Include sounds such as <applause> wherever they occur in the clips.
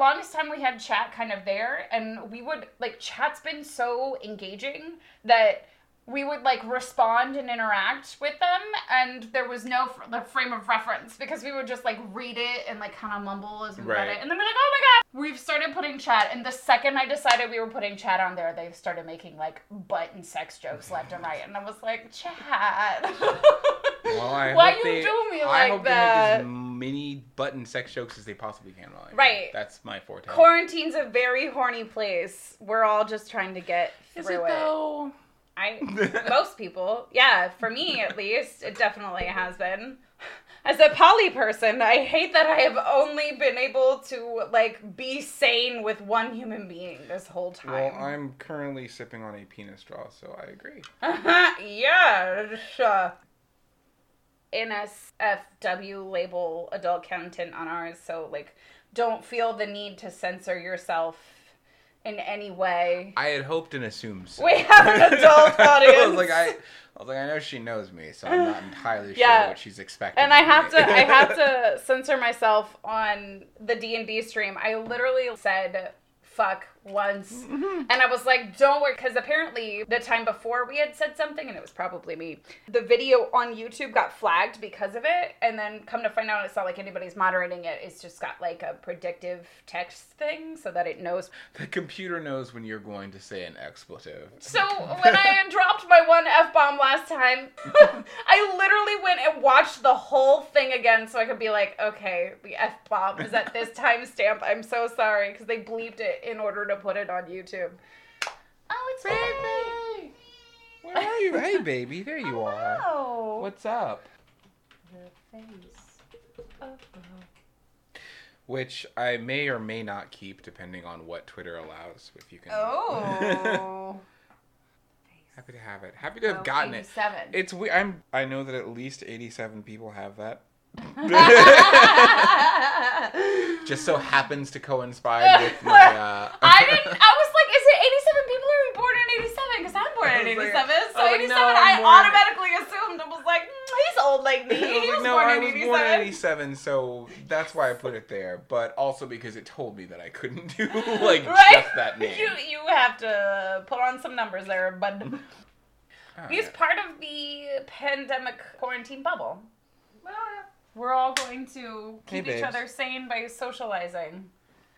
longest time we had chat kind of there and we would like chat's been so engaging that we would like respond and interact with them and there was no fr- the frame of reference because we would just like read it and like kind of mumble as we read it and then we're like oh my god we've started putting chat and the second i decided we were putting chat on there they started making like butt and sex jokes left and right and i was like chat Well, I <laughs> Why you they, do me I like hope that? they make as many button sex jokes as they possibly can. Right. That's my forte. quarantine's a very horny place we're all just trying to get through Is it though? I <laughs> most people, yeah, for me at least, it definitely has been. As a poly person, I hate that I have only been able to like be sane with one human being this whole time. Well. I'm currently sipping on a penis straw, so I agree. <laughs> yeah. NSFW label adult content on ours, so like don't feel the need to censor yourself in any way. I had hoped and assumed so. We have an adult audience. <laughs> I was like, I, I was like, I know she knows me, so I'm not entirely Yeah. sure what she's expecting. and I have me. to I have to <laughs> censor myself on the D and D stream. I literally said fuck once, <laughs> mm-hmm. and I was like, "Don't worry," because apparently the time before we had said something, and it was probably me. The video on YouTube got flagged because of it, and then come to find out, it's not like anybody's moderating it. It's just got like a predictive text thing so that it knows. The computer knows when you're going to say an expletive. So when I <laughs> dropped my one f bomb last time, <laughs> I literally went and watched the whole thing again so I could be like, okay, the f bomb is at this timestamp. I'm so sorry because they bleeped it in order to put it on YouTube. Oh, it's Baby! Where are you? Hey, baby, there you are. Oh, What's up? the face. of Which I may or may not keep depending on what Twitter allows. If you can. Oh. <laughs> Happy to have it. Happy to have gotten it. Seven. It's we. I'm. I know that at least 87 people have that. <laughs> <laughs> Just so happens to coincide <laughs> with my. Uh, <laughs> I didn't. <laughs> I was like, is it 87 people who were born in 87? Because I'm born in I was like- 87. I so was like, 87, no, I'm born- automatically assumed it was like, mm, he's old like me. I was He like, was no, born I in was 87. born in 87, so that's why I put it there. But also because it told me that I couldn't do like Right? just that name. You you have to put on some numbers there, bud. Oh, He's yeah. part of the pandemic quarantine bubble. We're all going to Hey, keep each other sane by socializing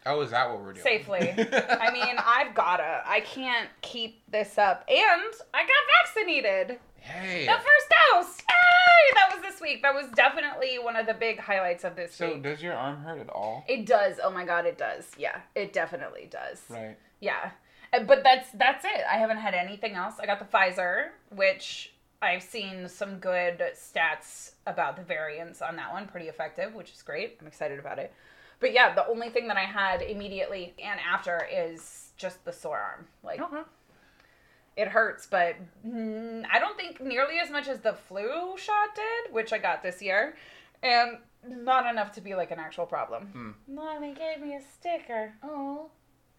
Oh, is that what we're doing? safely. <laughs> I mean, I've gotta. I can't keep this up. And I got vaccinated. hey. The first dose! Yay! That was this week. That was definitely one of the big highlights of this So week. does your arm hurt at all? It does. Oh my god, it does. Yeah, it definitely does. Right. Yeah. But that's that's it. I haven't had anything else. I got the Pfizer, which I've seen some good stats about the variants on that one. Pretty effective, which is great. I'm excited about it. But yeah, the only thing that I had immediately and after is just the sore arm. Like it hurts, but mm, I don't think nearly as much as the flu shot did, which I got this year, and not enough to be like an actual problem. Hmm. Mommy gave me a sticker. Oh,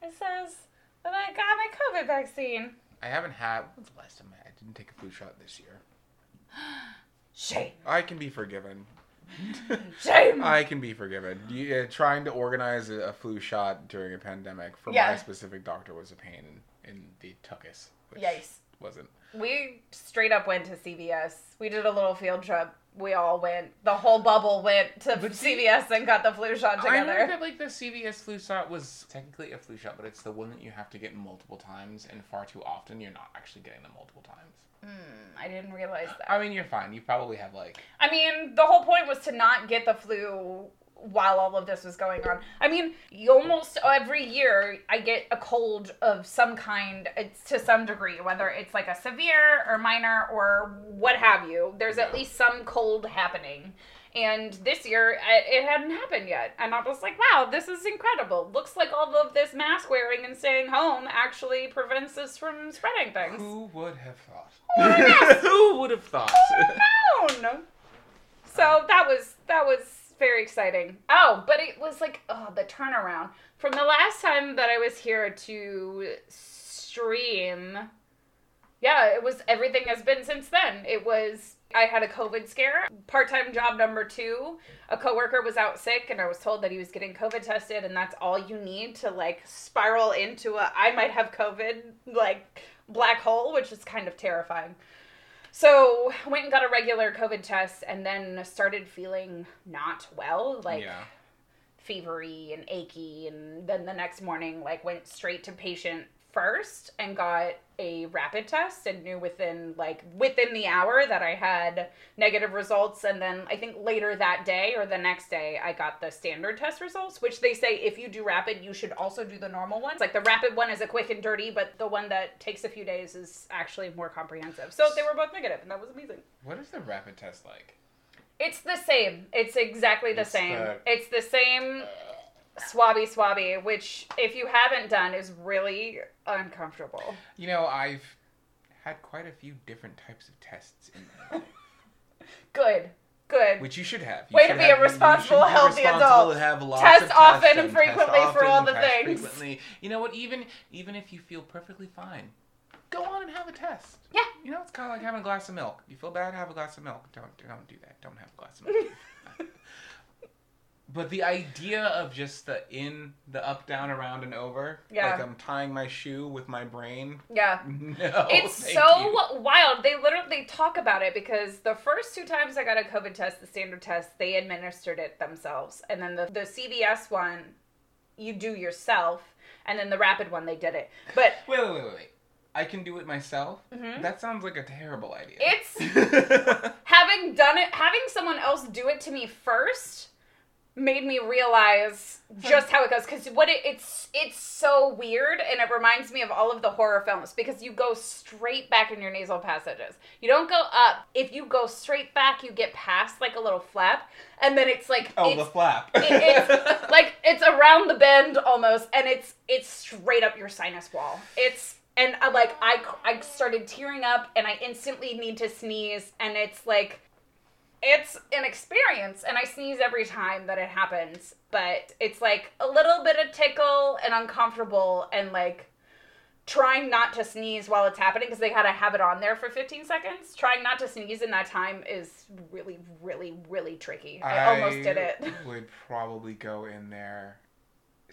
it says that I got my COVID vaccine. I haven't had. When's the last time I, I didn't take a flu shot this year? <gasps> Shame. I can be forgiven. <laughs> Shame. I can be forgiven. You, uh, trying to organize a, a flu shot during a pandemic for Yeah. my specific doctor was a pain in, in the tuchus. Which Yikes. Wasn't. We straight up went to CVS. We did a little field trip. We all went. The whole bubble went to But CVS and got the flu shot together. I together. that like the CVS flu shot was technically a flu shot, but it's the one that you have to get multiple times, and far too often you're not actually getting them multiple times. Hmm, I didn't realize that. I mean, you're fine. You probably have like I mean, the whole point was to not get the flu while all of this was going on. I mean, almost every year I get a cold of some kind it's to some degree, whether it's like a severe or minor or what have you. There's at least some cold happening. And this year it hadn't happened yet. And I was like, wow, this is incredible. Looks like all of this mask wearing and staying home actually prevents us from spreading things. who would have thought? who would have <laughs> thought? down. So that was that was very exciting. Oh, but it was like oh the turnaround from the last time that I was here to stream. Yeah, it was everything has been since then. It was I had a COVID scare. Part time job number two, a coworker was out sick, and I was told that he was getting COVID tested, and that's all you need to like spiral into a I might have COVID like black hole, which is kind of terrifying. So went and got a regular COVID test, and then started feeling not well, like yeah. fevery and achy and then the next morning like went straight to patient first and got a rapid test and knew within like within the hour that I had negative results and then I think later that day or the next day I got the standard test results which they say if you do rapid you should also do the normal ones like the rapid one is a quick and dirty but the one that takes a few days is actually more comprehensive so they were both negative and that was amazing What is the rapid test like? it's the same. It's exactly the It's same. the- It's the same uh, swabby swabby, which if you haven't done is really uncomfortable. You know, I've had quite a few different types of tests in my life, <laughs> Good. Good. which you should have. You Way to be a have- you responsible, should be healthy responsible adult. Test of often and frequently for all the things. frequently. You know what? Even even if you feel perfectly fine, go on and have a test. Yeah. You know, it's kind of like having a glass of milk. You feel bad, have a glass of milk. Don't don't do that. Don't have a glass of milk. <laughs> But the idea of just the in, the up, down, around, and over, Yeah. like I'm tying my shoe with my brain. yeah. <laughs> No, It's so you. wild. They literally they talk about it because the first two times I got a COVID test, the standard test, they administered it themselves. And then the, the CVS one, you do yourself. And then the rapid one, they did it. But <laughs> Wait, wait, wait, wait. I can do it myself. Mhm. That sounds like a terrible idea. It's <laughs> having done it having someone else do it to me first made me realize just how it goes because what it, it's it's so weird and it reminds me of all of the horror films because you go straight back in your nasal passages. You don't go up. If you go straight back you get past like a little flap and then it's like oh, it's, the flap. it- it's <laughs> like it's around the bend almost and it's it's straight up your sinus wall. It's and I, like i i started tearing up and i instantly need to sneeze and it's like it's an experience and i sneeze every time that it happens but it's like a little bit of tickle and uncomfortable and like trying not to sneeze while it's happening because they gotta have it on there for 15 seconds. Trying not to sneeze in that time is really really really tricky. I, almost did it. <laughs> would probably go in there,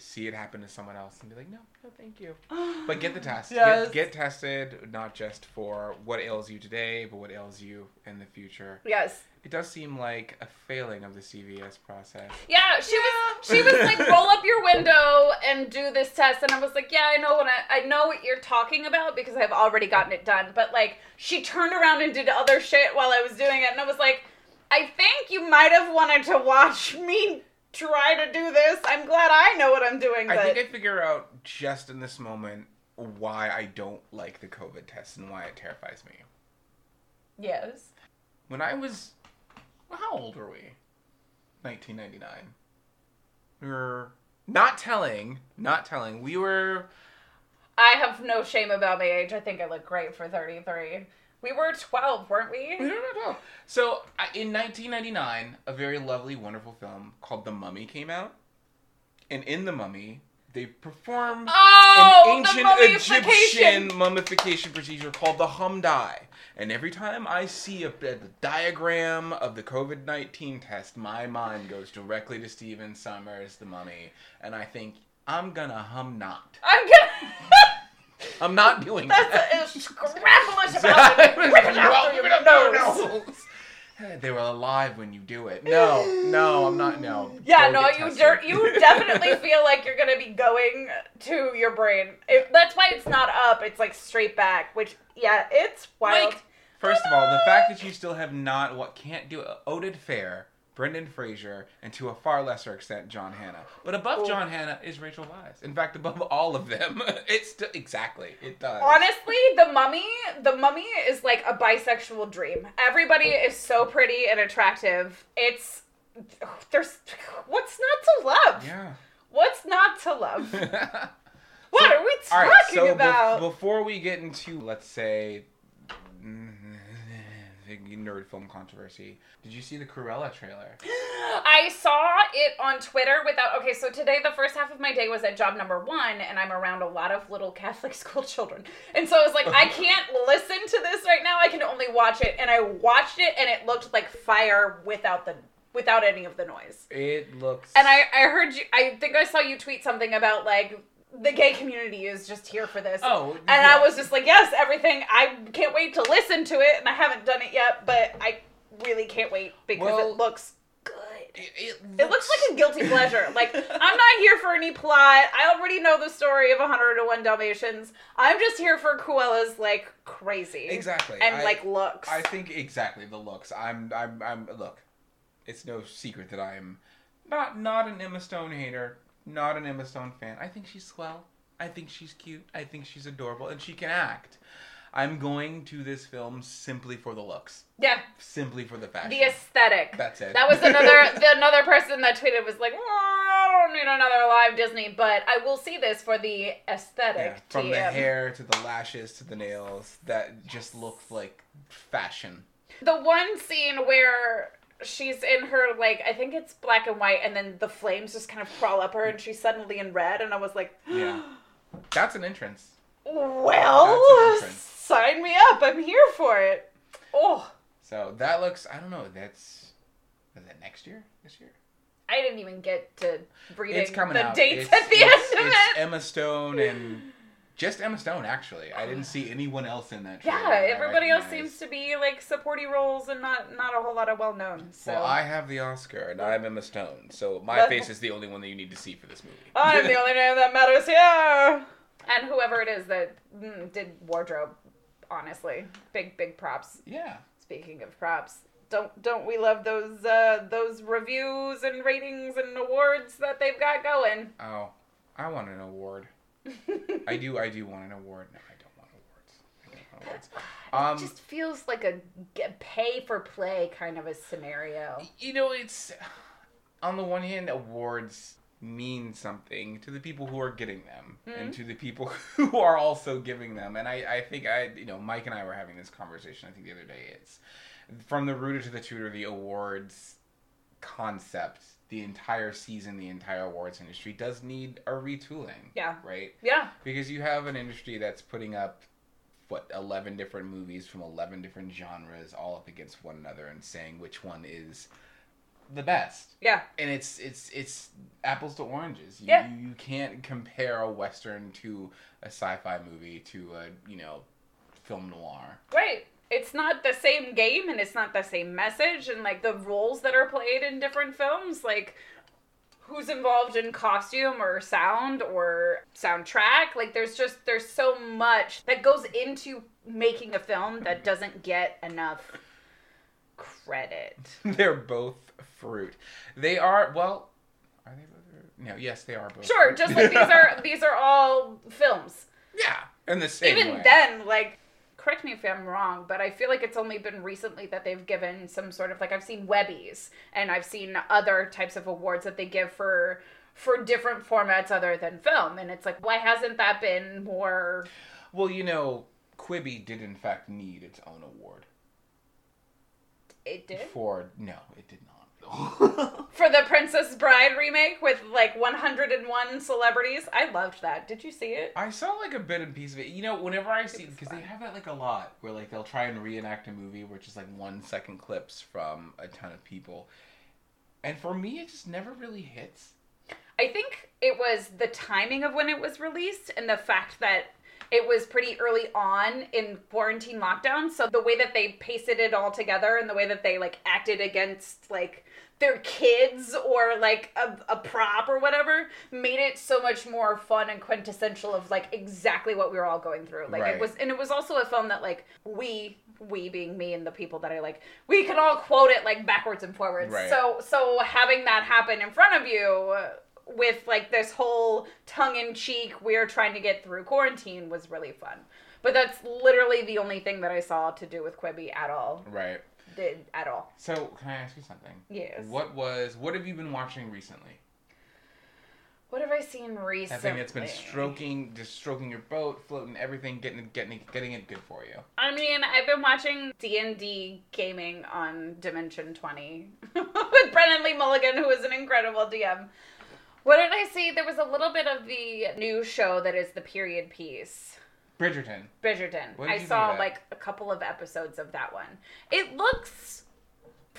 see it happen to someone else, and be like, no, no, thank you. <sighs> But get the test. Yes. Get, get tested, not just for what ails you today, but what ails you in the future. yes It does seem like a failing of the CVS process. Yeah, she was she was like <laughs> roll up your window and do this test and I was like, Yeah, I know what I, I know what you're talking about because I've already gotten it done. But like she turned around and did other shit while I was doing it and I was like, I think you might have wanted to watch me try to do this. I'm glad I know what I'm doing, but I think I figure out just in this moment why I don't like the COVID test and why it terrifies me. Yes. When I was, well, how old were we? 1999. We were not telling, not telling. We were I have no shame about my age. I think I look great for 33. We were 12, weren't we? We don't know. So I- in 1999, a very lovely, wonderful film called The Mummy came out, and in The Mummy, they perform Oh, an ancient. Egyptian mummification procedure called the Hom-Dai. And every time I see a, a diagram of the COVID 19 test, my mind goes directly to Stephen Sommers, the mummy, and I think, I'm gonna hum not. I'm gonna. <laughs> I'm not doing that. That's a scrapulous about <laughs> it. Rip it out through your nose. They were alive when you do it. No, no, I'm not. No. Yeah, Go no, you dirt. You definitely <laughs> feel like you're gonna be going to your brain. It, that's why it's not up. It's like straight back. Which, yeah, it's wild. Like, first of all, the fact that you still have not what can't do Oded oh, Fehr, Brendan Fraser, and to a far lesser extent John Hannah. But above Ooh. John Hannah is Rachel Weisz. In fact, above all of them, <laughs> it's exactly it does. Honestly, the mummy, the mummy is like a bisexual dream. Everybody oh. is so pretty and attractive. It's there's what's not to love? Yeah. What's not to love? <laughs> What are we talking right, so about? before we get into, let's say, the nerd film controversy, did you see the Cruella trailer? <gasps> I saw it on Twitter without. Okay, so today the first half of my day was at job number one, and I'm around a lot of little Catholic <laughs> school children, and so I was like, I <laughs> can't listen to this right now. I can only watch it, and I watched it, and it looked like fire without the without any of the noise. It looks. And I I heard you. I think I saw you tweet something about like the gay community is just here for this. Oh, And yeah. I was just like, yes, everything. I can't wait to listen to it, and I haven't done it yet, but I really can't wait because Well, it looks good. It, it It looks like a guilty pleasure. Like I'm not here for any plot. I already know the story of 101 Dalmatians. I'm just here for Cruella's like crazy exactly and I- like looks. I think exactly the looks. I'm I'm I'm look. It's no secret that I'm not not an Emma Stone hater, not an Emma Stone fan. I think she's swell. I think she's cute. I think she's adorable and she can act. I'm going to this film simply for the looks, yeah, simply for the fashion. the aesthetic. That's it. That was another <laughs> the another person that tweeted was like, "Oh, I don't need another live Disney, but I will see this for the aesthetic. yeah, from the hair to the lashes to the nails, that just looks like fashion. The one scene where she's in her like I think it's black and white, and then the flames just kind of crawl up her, and she's suddenly in red, and I was like, <gasps> Yeah. That's an entrance. Well, an entrance. sign me up. I'm here for it. Oh, So that looks. I don't know. That's. Is that next year? This year? I didn't even get to reading It's coming the out. dates It's- at the it's- end of it's it. Emma Stone and <laughs> just Emma Stone. Actually, I didn't see anyone else in that. Yeah, trailer that I everybody else seems to be like supporting roles and not not a whole lot of well known. So Well, I have the Oscar and I'm Emma Stone, so my But- face is the only one that you need to see for this movie. I'm the only name that matters here. And whoever it is that mm, did wardrobe, honestly, big big props. yeah. Speaking of props, don't don't we love those uh, those reviews and ratings and awards that they've got going? Oh, I want an award. I do. I do want an award. No, I don't want awards. I don't want awards. <laughs> it Um, just feels like a pay for play kind of a scenario. you know, it's on the one hand, awards mean something to the people who are getting them and to the people <laughs> who are also giving them. And I, I think I, you know, Mike and I were having this conversation. I think the other day. It's from the rooter to the tutor. The awards concept, the entire season, the entire awards industry does need a retooling. Yeah. Right. Yeah. because you have an industry that's putting up what 11 different movies from 11 different genres all up against one another and saying which one is the best Yeah. and it's it's it's apples to oranges you, Yeah. you, you can't compare a western to a sci-fi movie to a you know film noir Right. It's not the same game and it's not the same message and like the roles that are played in different films, like who's involved in costume or sound or soundtrack. Like there's just there's so much that goes into making a film that doesn't get enough credit. <laughs> they're both fruit they are well are they both fruit? no yes they are both Sure, fruit. just like these are <laughs> these are all films. yeah in the same Even way. then, like correct me if I'm wrong, but I feel like it's only been recently that they've given some sort of like I've seen Webbies and I've seen other types of awards that they give for for different formats other than film, and it's like why hasn't that been more? well you know quibi did in fact need its own award. It did? For no it did not for the Princess Bride remake with like 101 celebrities. I loved that. Did you see it? I saw like a bit and piece of it. You know, whenever I see because they have that like a lot where like they'll try and reenact a movie where it's just like one second clips from a ton of people, and for me it just never really hits. I think it was the timing of when it was released and the fact that it was pretty early on in quarantine lockdown. So the way that they pasted it all together and the way that they like acted against like their kids or like a, a prop or whatever made it so much more fun and quintessential of like exactly what we were all going through. Like Right. it was, and it was also a film that like we, we being me and the people that I like, we can all quote it like backwards and forwards. Right. So so having that happen in front of you with like this whole tongue in cheek, we're trying to get through quarantine was really fun. But that's literally the only thing that I saw to do with Quibi at all. Right. Did at all. So can I ask you something? Yes. What was what have you been watching recently? What have I seen recently? That thing that's been stroking, just stroking your boat, floating everything, getting it, getting it, getting it good for you. I mean, I've been watching D and D gaming on Dimension Twenty <laughs> with Brennan Lee Mulligan, who is an incredible DM. What did I see? There was a little bit of the new show that is the period piece. Bridgerton. Bridgerton. I saw like a couple of episodes of that one. It looks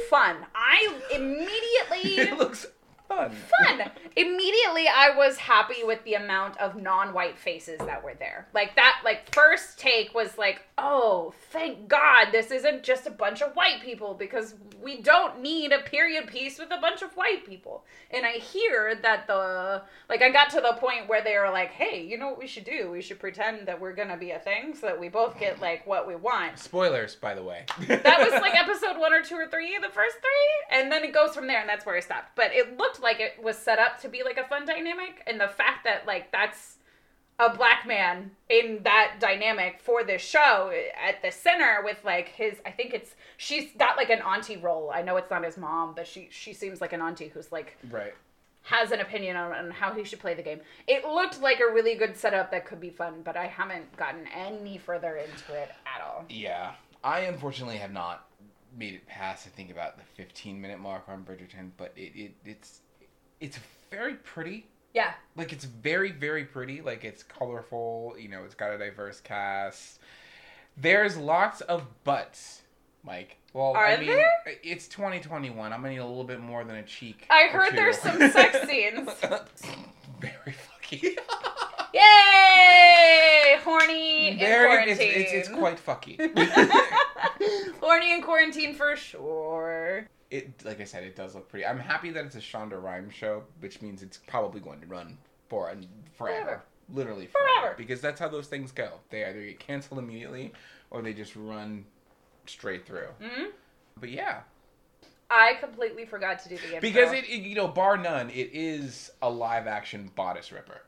fun. I <laughs> immediately it looks fun. fun. Immediately, I was happy with the amount of non-white faces that were there. Like that, like first take was like, oh, thank God, this isn't just a bunch of white people because we don't need a period piece with a bunch of white people. And I hear that the like I got to the point where they were like, hey, you know what we should do? We should pretend that we're gonna be a thing so that we both get like what we want. Spoilers, by the way. That was like <laughs> episode one or two or three, the first three, and then it goes from there, and that's where I stopped. But it looked like it was set up to be like a fun dynamic, and the fact that like that's a black man in that dynamic for this show eh, at the center with like his, I think it's she's got like an auntie role. I know it's not his mom, but she she seems like an auntie who's like right. has an opinion on, on how he should play the game. It looked like a really good setup that could be fun, but I haven't gotten any further into it at all. Yeah. I unfortunately have not made it past I think about the 15 minute mark on Bridgerton, but it, it it's it's very pretty. Yeah. Like it's very very pretty. Like it's colorful. You know, it's got a diverse cast. There's lots of butts, Mike. Well, I Are mean, there? it's 2021. I'm gonna need a little bit more than a cheek. I heard there's some <laughs> sex scenes. very fucky. <laughs> Yay! Horny in very. It's, quarantine. it's, it's quite fucky. <laughs> Horny in quarantine for sure. It like I said, it does look pretty. I'm happy that it's a Shonda Rhimes show, which means it's probably going to run for and forever, Forever. literally forever. Forever. because that's how those things go. They either get canceled immediately or they just run straight through. hmm But yeah, I completely forgot to do the intro. because it, it you know bar none, it is a live action bodice ripper,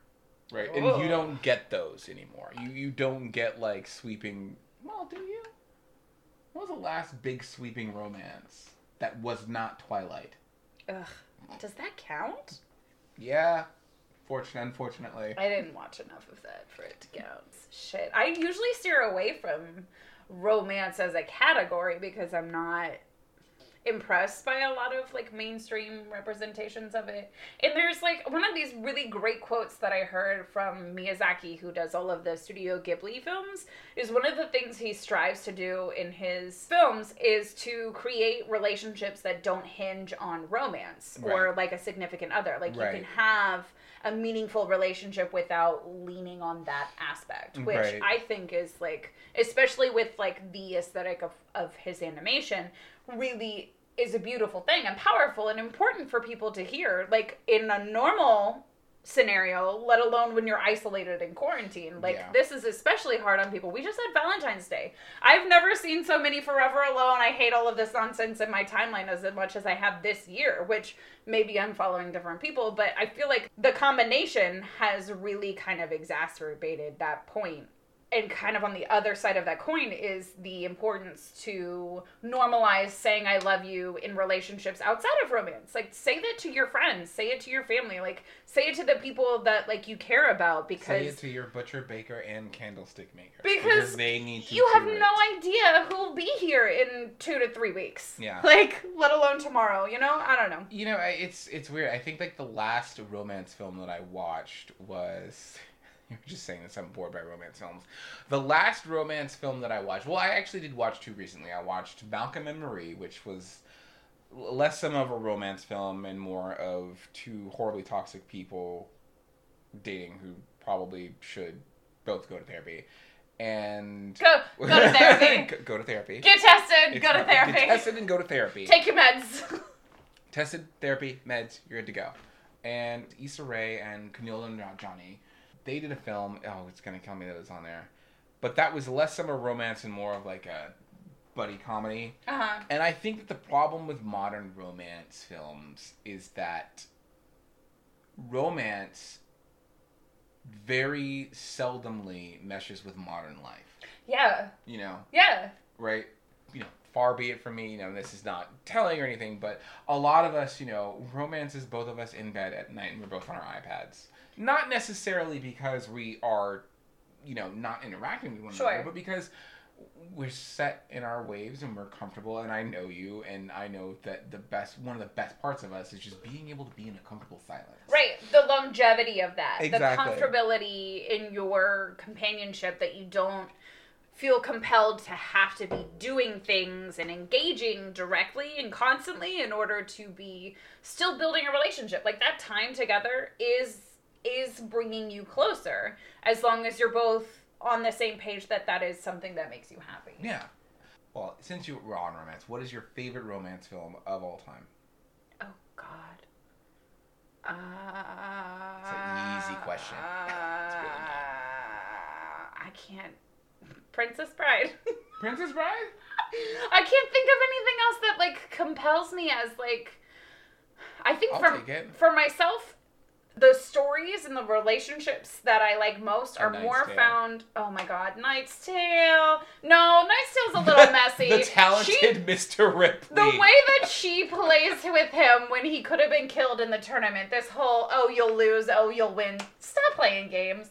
right? And Oh. you don't get those anymore. You you don't get like sweeping. Well, do you? What was the last big sweeping romance that was not Twilight? Ugh. Does that count? Yeah, fortunate, unfortunately. I didn't watch enough of that for it to count. Shit. I usually steer away from romance as a category because I'm not impressed by a lot of like mainstream representations of it. And there's like one of these really great quotes that I heard from Miyazaki who does all of the Studio Ghibli films is one of the things he strives to do in his films is to create relationships that don't hinge on romance or like a significant other. Like you can have a meaningful relationship without leaning on that aspect, which Right. I think is like, especially with like the aesthetic of, of his animation, really is a beautiful thing and powerful and important for people to hear. Like in a normal scenario, let alone when you're isolated in quarantine. Like Yeah. this is especially hard on people. We just had Valentine's Day. I've never seen so many Forever Alone. I hate all of this nonsense in my timeline as much as I have this year, which maybe I'm following different people, but I feel like the combination has really kind of exacerbated that point and kind of on the other side of that coin is the importance to normalize saying I love you in relationships outside of romance. Like say that to your friends, say it to your family, like say it to the people that like you care about because Say it to your butcher, baker, and candlestick maker. Because they need to. you have do no idea who'll be here in 2 to 3 weeks. Yeah. <laughs> Like let alone tomorrow, you know? I don't know. You know, it's it's weird. I think like the last romance film that I watched was. Were <laughs> just saying this. I'm bored by romance films. The last romance film that I watched. Well, I actually did watch two recently. I watched Malcolm and Marie, which was less some of a romance film and more of two horribly toxic people dating who probably should both go to therapy. And Go go to therapy. <laughs> go, go to therapy. Get tested, It's go to not- therapy. Get tested and go to therapy. Take your meds. <laughs> tested therapy meds you're good to go and Issa Rae and Camila and Johnny they did a film oh it's gonna kill me that it's on there but that was less of a romance and more of like a buddy comedy uh-huh. and I think that the problem with modern romance films is that romance very seldomly meshes with modern life Yeah. you know Yeah. right? You know, far be it from me, you know, this is not telling or anything, but a lot of us, you know, romance is both of us in bed at night and we're both on our iPads. Not necessarily because we are, you know, not interacting with one Sure. another, but because we're set in our waves and we're comfortable and I know you and I know that the best one of the best parts of us is just being able to be in a comfortable silence. Right, the longevity of that, Exactly. the comfortability in your companionship that you don't feel compelled to have to be doing things and engaging directly and constantly in order to be still building a relationship. Like that time together is is bringing you closer as long as you're both on the same page that that is something that makes you happy. Yeah. Well, since you were on romance, what is your favorite romance film of all time? Oh God. Uh, It's an easy question. It's really <laughs> I can't. Princess Bride. <laughs> Princess Bride? I can't think of anything else that like compels me as like. I think I'll for for myself, the stories and the relationships that I like most are Knight's more Tale. found. Oh my God, Knight's Tale. No, Knight's Tale's a little <laughs> messy. the talented She- Mr. Ripley. the way that she plays with him when he could have been killed in the tournament, this whole oh you'll lose, oh you'll win. Stop playing games.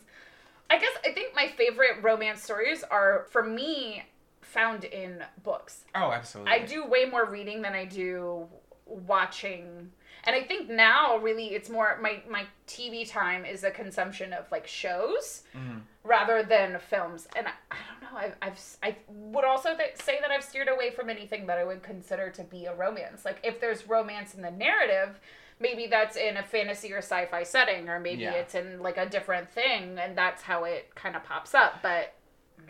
I guess I think my favorite romance stories are for me found in books. Oh, absolutely. I do way more reading than I do watching. And I think now really it's more my my TV time is a consumption of like shows Mhm. rather than films. And I, I don't know. I've, I've I would also th- say that I've steered away from anything that I would consider to be a romance. Like if there's romance in the narrative, maybe that's in a fantasy or sci-fi setting, or maybe Yeah. it's in like a different thing, and that's how it kind of pops up. But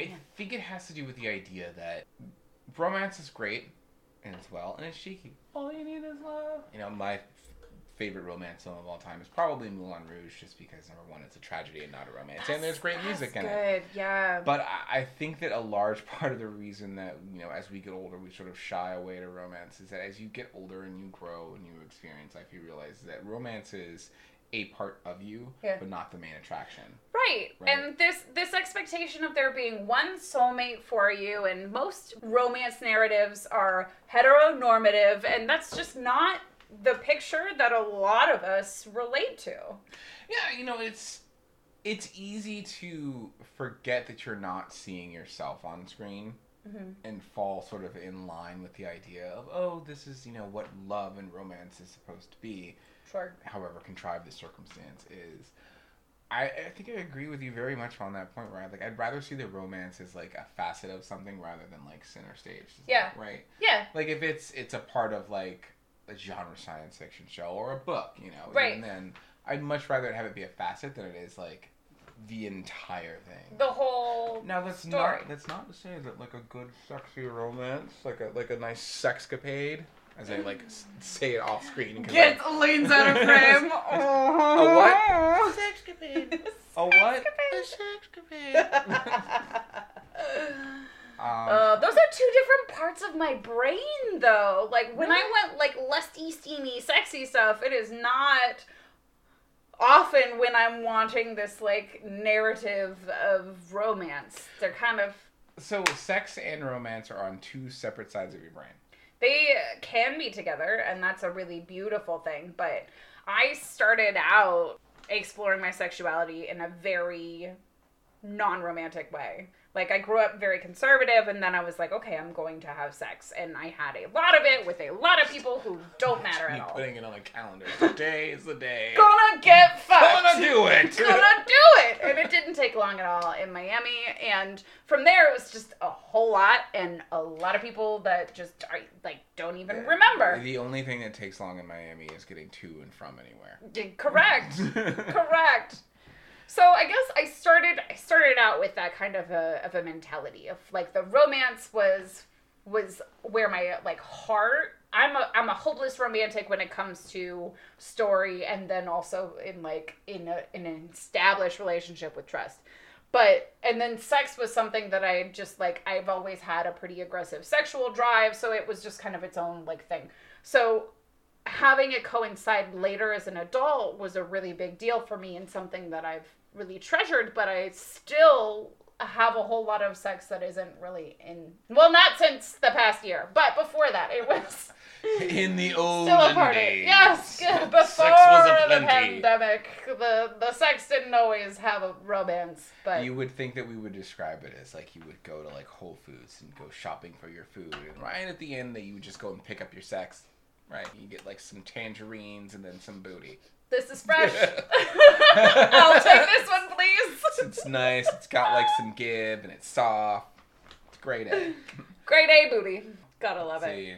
I think it has to do with the idea that romance is great and it's well and it's cheeky. All you need is love. You know, my favorite romance film of all time is probably Moulin Rouge, just because number one, it's a tragedy and not a romance, and there's great That's music in good. it. Yeah. But I I think that a large <laughs> part of the reason that you know, as we get older, we sort of shy away to romance is that as you get older and you grow and you experience life, you realize that romance is a part of you, Yeah. but not the main attraction. Right. Right. And this this expectation of there being one soulmate for you and most romance narratives are heteronormative and that's just not the picture that a lot of us relate to. Yeah, you know, it's it's easy to forget that you're not seeing yourself on screen Mm-hmm. and fall sort of in line with the idea of oh, this is you know what love and romance is supposed to be, Sure. however contrived the circumstance is. I, I think I agree with you very much on that point. Where I like, I'd rather see the romance as like a facet of something rather than like center stage. Yeah. Right. Yeah. Like if it's it's a part of like a genre science fiction show or a book, you know, Right. even then I'd much rather have it be a facet than it is like the entire thing. The whole Now that's story. not that's not to say that like a good sexy romance, like a like a nice sexcapade, as I like s- say it off screen. Get I- leans out of <laughs> frame. A what? Sexcapade. A what? <laughs> <laughs> Um, Uh, those are two different parts of my brain, though. Like when I went like lusty, steamy, sexy stuff, it is not often when I'm wanting this like narrative of romance. They're kind of so sex and romance are on two separate sides of your brain. they can be together, and that's a really beautiful thing. But I started out exploring my sexuality in a very non-romantic way. Like I grew up very conservative and then I was like, okay, I'm going to have sex and I had a lot of it with a lot of people who don't matter at all. putting it on a calendar. Today is the day. Gonna get fucked. Gonna do it. <laughs> Gonna do it. And it didn't take long at all in Miami and from there it was just a whole lot and a lot of people that just are, like don't even remember. The only thing that takes long in Miami is getting to and from anywhere. Correct. <laughs> Correct. So I guess I started I started out with that kind of a of a mentality of like the romance was was where my like heart I'm a I'm a hopeless romantic when it comes to story and then also in like in a in an established relationship with trust. But and then sex was something that I just like I've always had a pretty aggressive sexual drive, so it was just kind of its own like thing. So having it coincide later as an adult was a really big deal for me and something that I've really treasured, but I still have a whole lot of sex that isn't really in well not since the past year but before that it was <laughs> In the old still a part of it days. yes before <laughs> Sex was a that pandemic, the the sex didn't always have a romance, but You would think that we would describe it as like you would go to like Whole Foods and go shopping for your food, and right at the end that you would just go and pick up your sex. Right, you get like some tangerines and then some booty. this is fresh. <laughs> <laughs> I'll take this one, please. It's nice. It's got like some give and it's soft. It's great. eh? Great A booty. Gotta love it. See,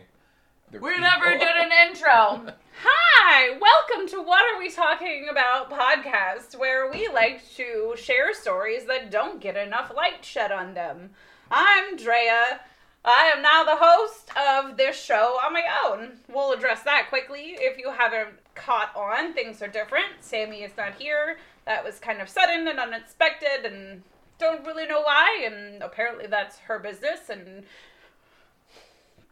the- We never did an intro. <laughs> Hi, welcome to What Are We Talking About podcast, where we like to share stories that don't get enough light shed on them. I'm Drea. I am now the host of this show on my own. We'll address that quickly. If you haven't caught on, things are different. Sammy is not here. That was kind of sudden and unexpected, and don't really know why. And apparently, that's her business. And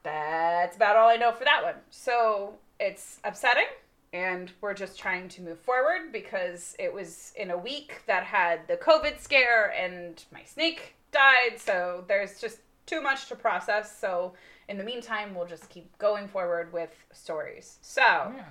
that's about all I know for that one. So it's upsetting, and we're just trying to move forward because it was in a week that had the COVID scare and my snake died. So there's just too much to process. So in the meantime, we'll just keep going forward with stories. So. Yeah.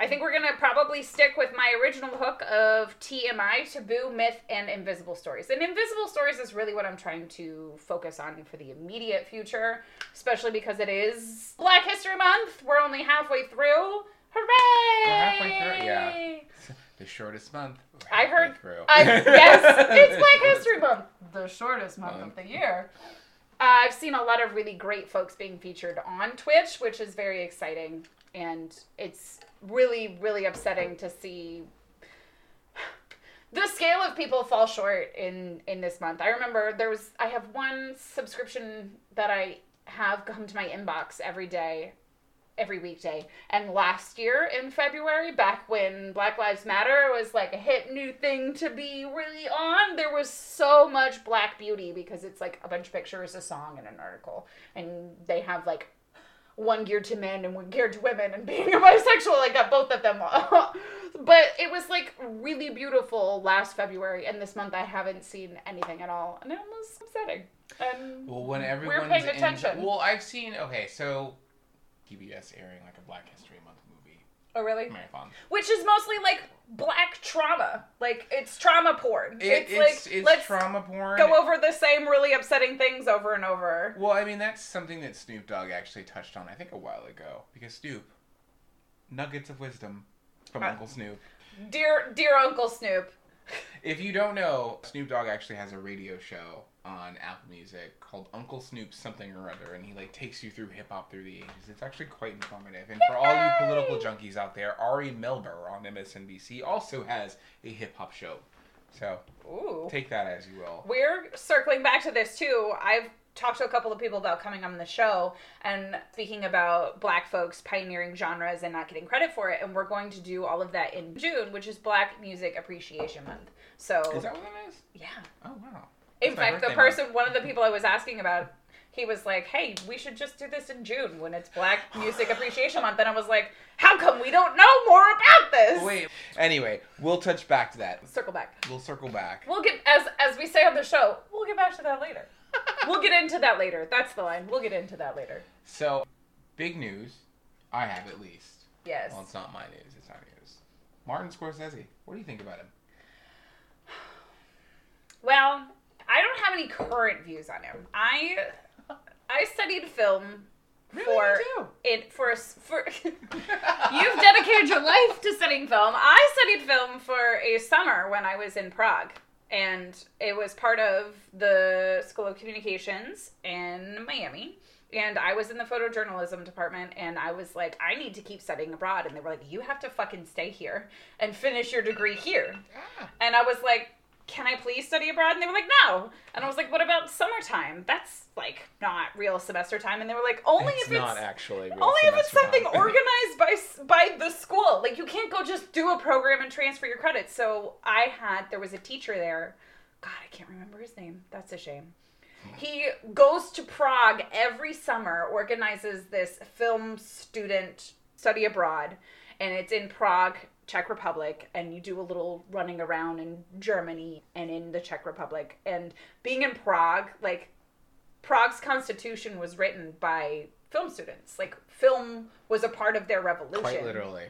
I think we're gonna probably stick with my original hook of TMI, taboo, myth, and invisible stories. And invisible stories is really what I'm trying to focus on for the immediate future, especially because it is Black History Month. We're only halfway through. Hooray! We're halfway through, yeah. <laughs> The shortest month. I heard- Through. I, yes, it's <laughs> Black History Month, the shortest month of the year. Uh, I've seen a lot of really great folks being featured on Twitch, which is very exciting, and it's really, really upsetting to see the scale of people fall short in in this month. I remember there was I have one subscription that I have come to my inbox every day every weekday. And last year in February, back when Black Lives Matter was like a hit new thing to be really on, there was so much black beauty because it's like a bunch of pictures, a song, and an article. And they have like one geared to men and one geared to women and being a <laughs> bisexual i got both of them <laughs> but it was like really beautiful last february and this month i haven't seen anything at all and it was upsetting and Well, when We're everyone's paying in- attention. well, I've seen. Okay, so PBS airing like a Black History Month movie oh really marathon. which is mostly like black trauma. Like it's trauma porn. It, it's, it's like it's let's trauma porn. go over the same really upsetting things over and over. Well, I mean that's something that Snoop Dogg actually touched on. I think a while ago because Snoop, nuggets of wisdom from Uh, Uncle Snoop. Dear dear Uncle Snoop. If you don't know, Snoop Dogg actually has a radio show on Apple Music called Uncle Snoop something or other, and he like takes you through hip hop through the ages. It's actually quite informative. And for all you political junkies out there, Ari Melber on MSNBC also has a hip hop show. So Ooh. take that as you will. We're circling back to this too. I've talked to a couple of people about coming on the show and speaking about black folks pioneering genres and not getting credit for it. And we're going to do all of that in June, which is Black Music Appreciation Month. So Is that what that is? yeah. Oh wow. In fact, the person, one of the people I was asking about, he was like, "Hey, we should just do this in June when it's Black <sighs> Music Appreciation Month." And I was like, "How come we don't know more about this?" Wait. Anyway, we'll touch back to that. circle back. We'll circle back. We'll get as as we say on the show. We'll get back to that later. <laughs> we'll get into that later. That's the line. We'll get into that later. So, big news. I have at least. Yes. Well, it's not my news. It's our news. Martin Scorsese. What do you think about him? Well, I don't have any current views on him. I I studied film for it for for <laughs> you've <laughs> dedicated your life to studying film. I studied film for a summer when I was in Prague. And it was part of the School of Communications in Miami. And I was in the photojournalism department, and I was like, I need to keep studying abroad. And they were like, You have to fucking stay here and finish your degree here. Ah. And I was like, Can I please study abroad? And they were like, No. And I was like, What about summertime? That's like not real semester time. And they were like, Only it's if it's not actually. real only if it's something <laughs> organized by by the school. Like you can't go just do a program and transfer your credits. So I had there was a teacher there. God, I can't remember his name. That's a shame. He goes to Prague every summer, organizes this film student study abroad, and it's in Prague, Czech Republic, and you do a little running around in Germany and in the Czech Republic. And being in Prague, like Prague's constitution was written by film students. Like film was a part of their revolution. Quite literally.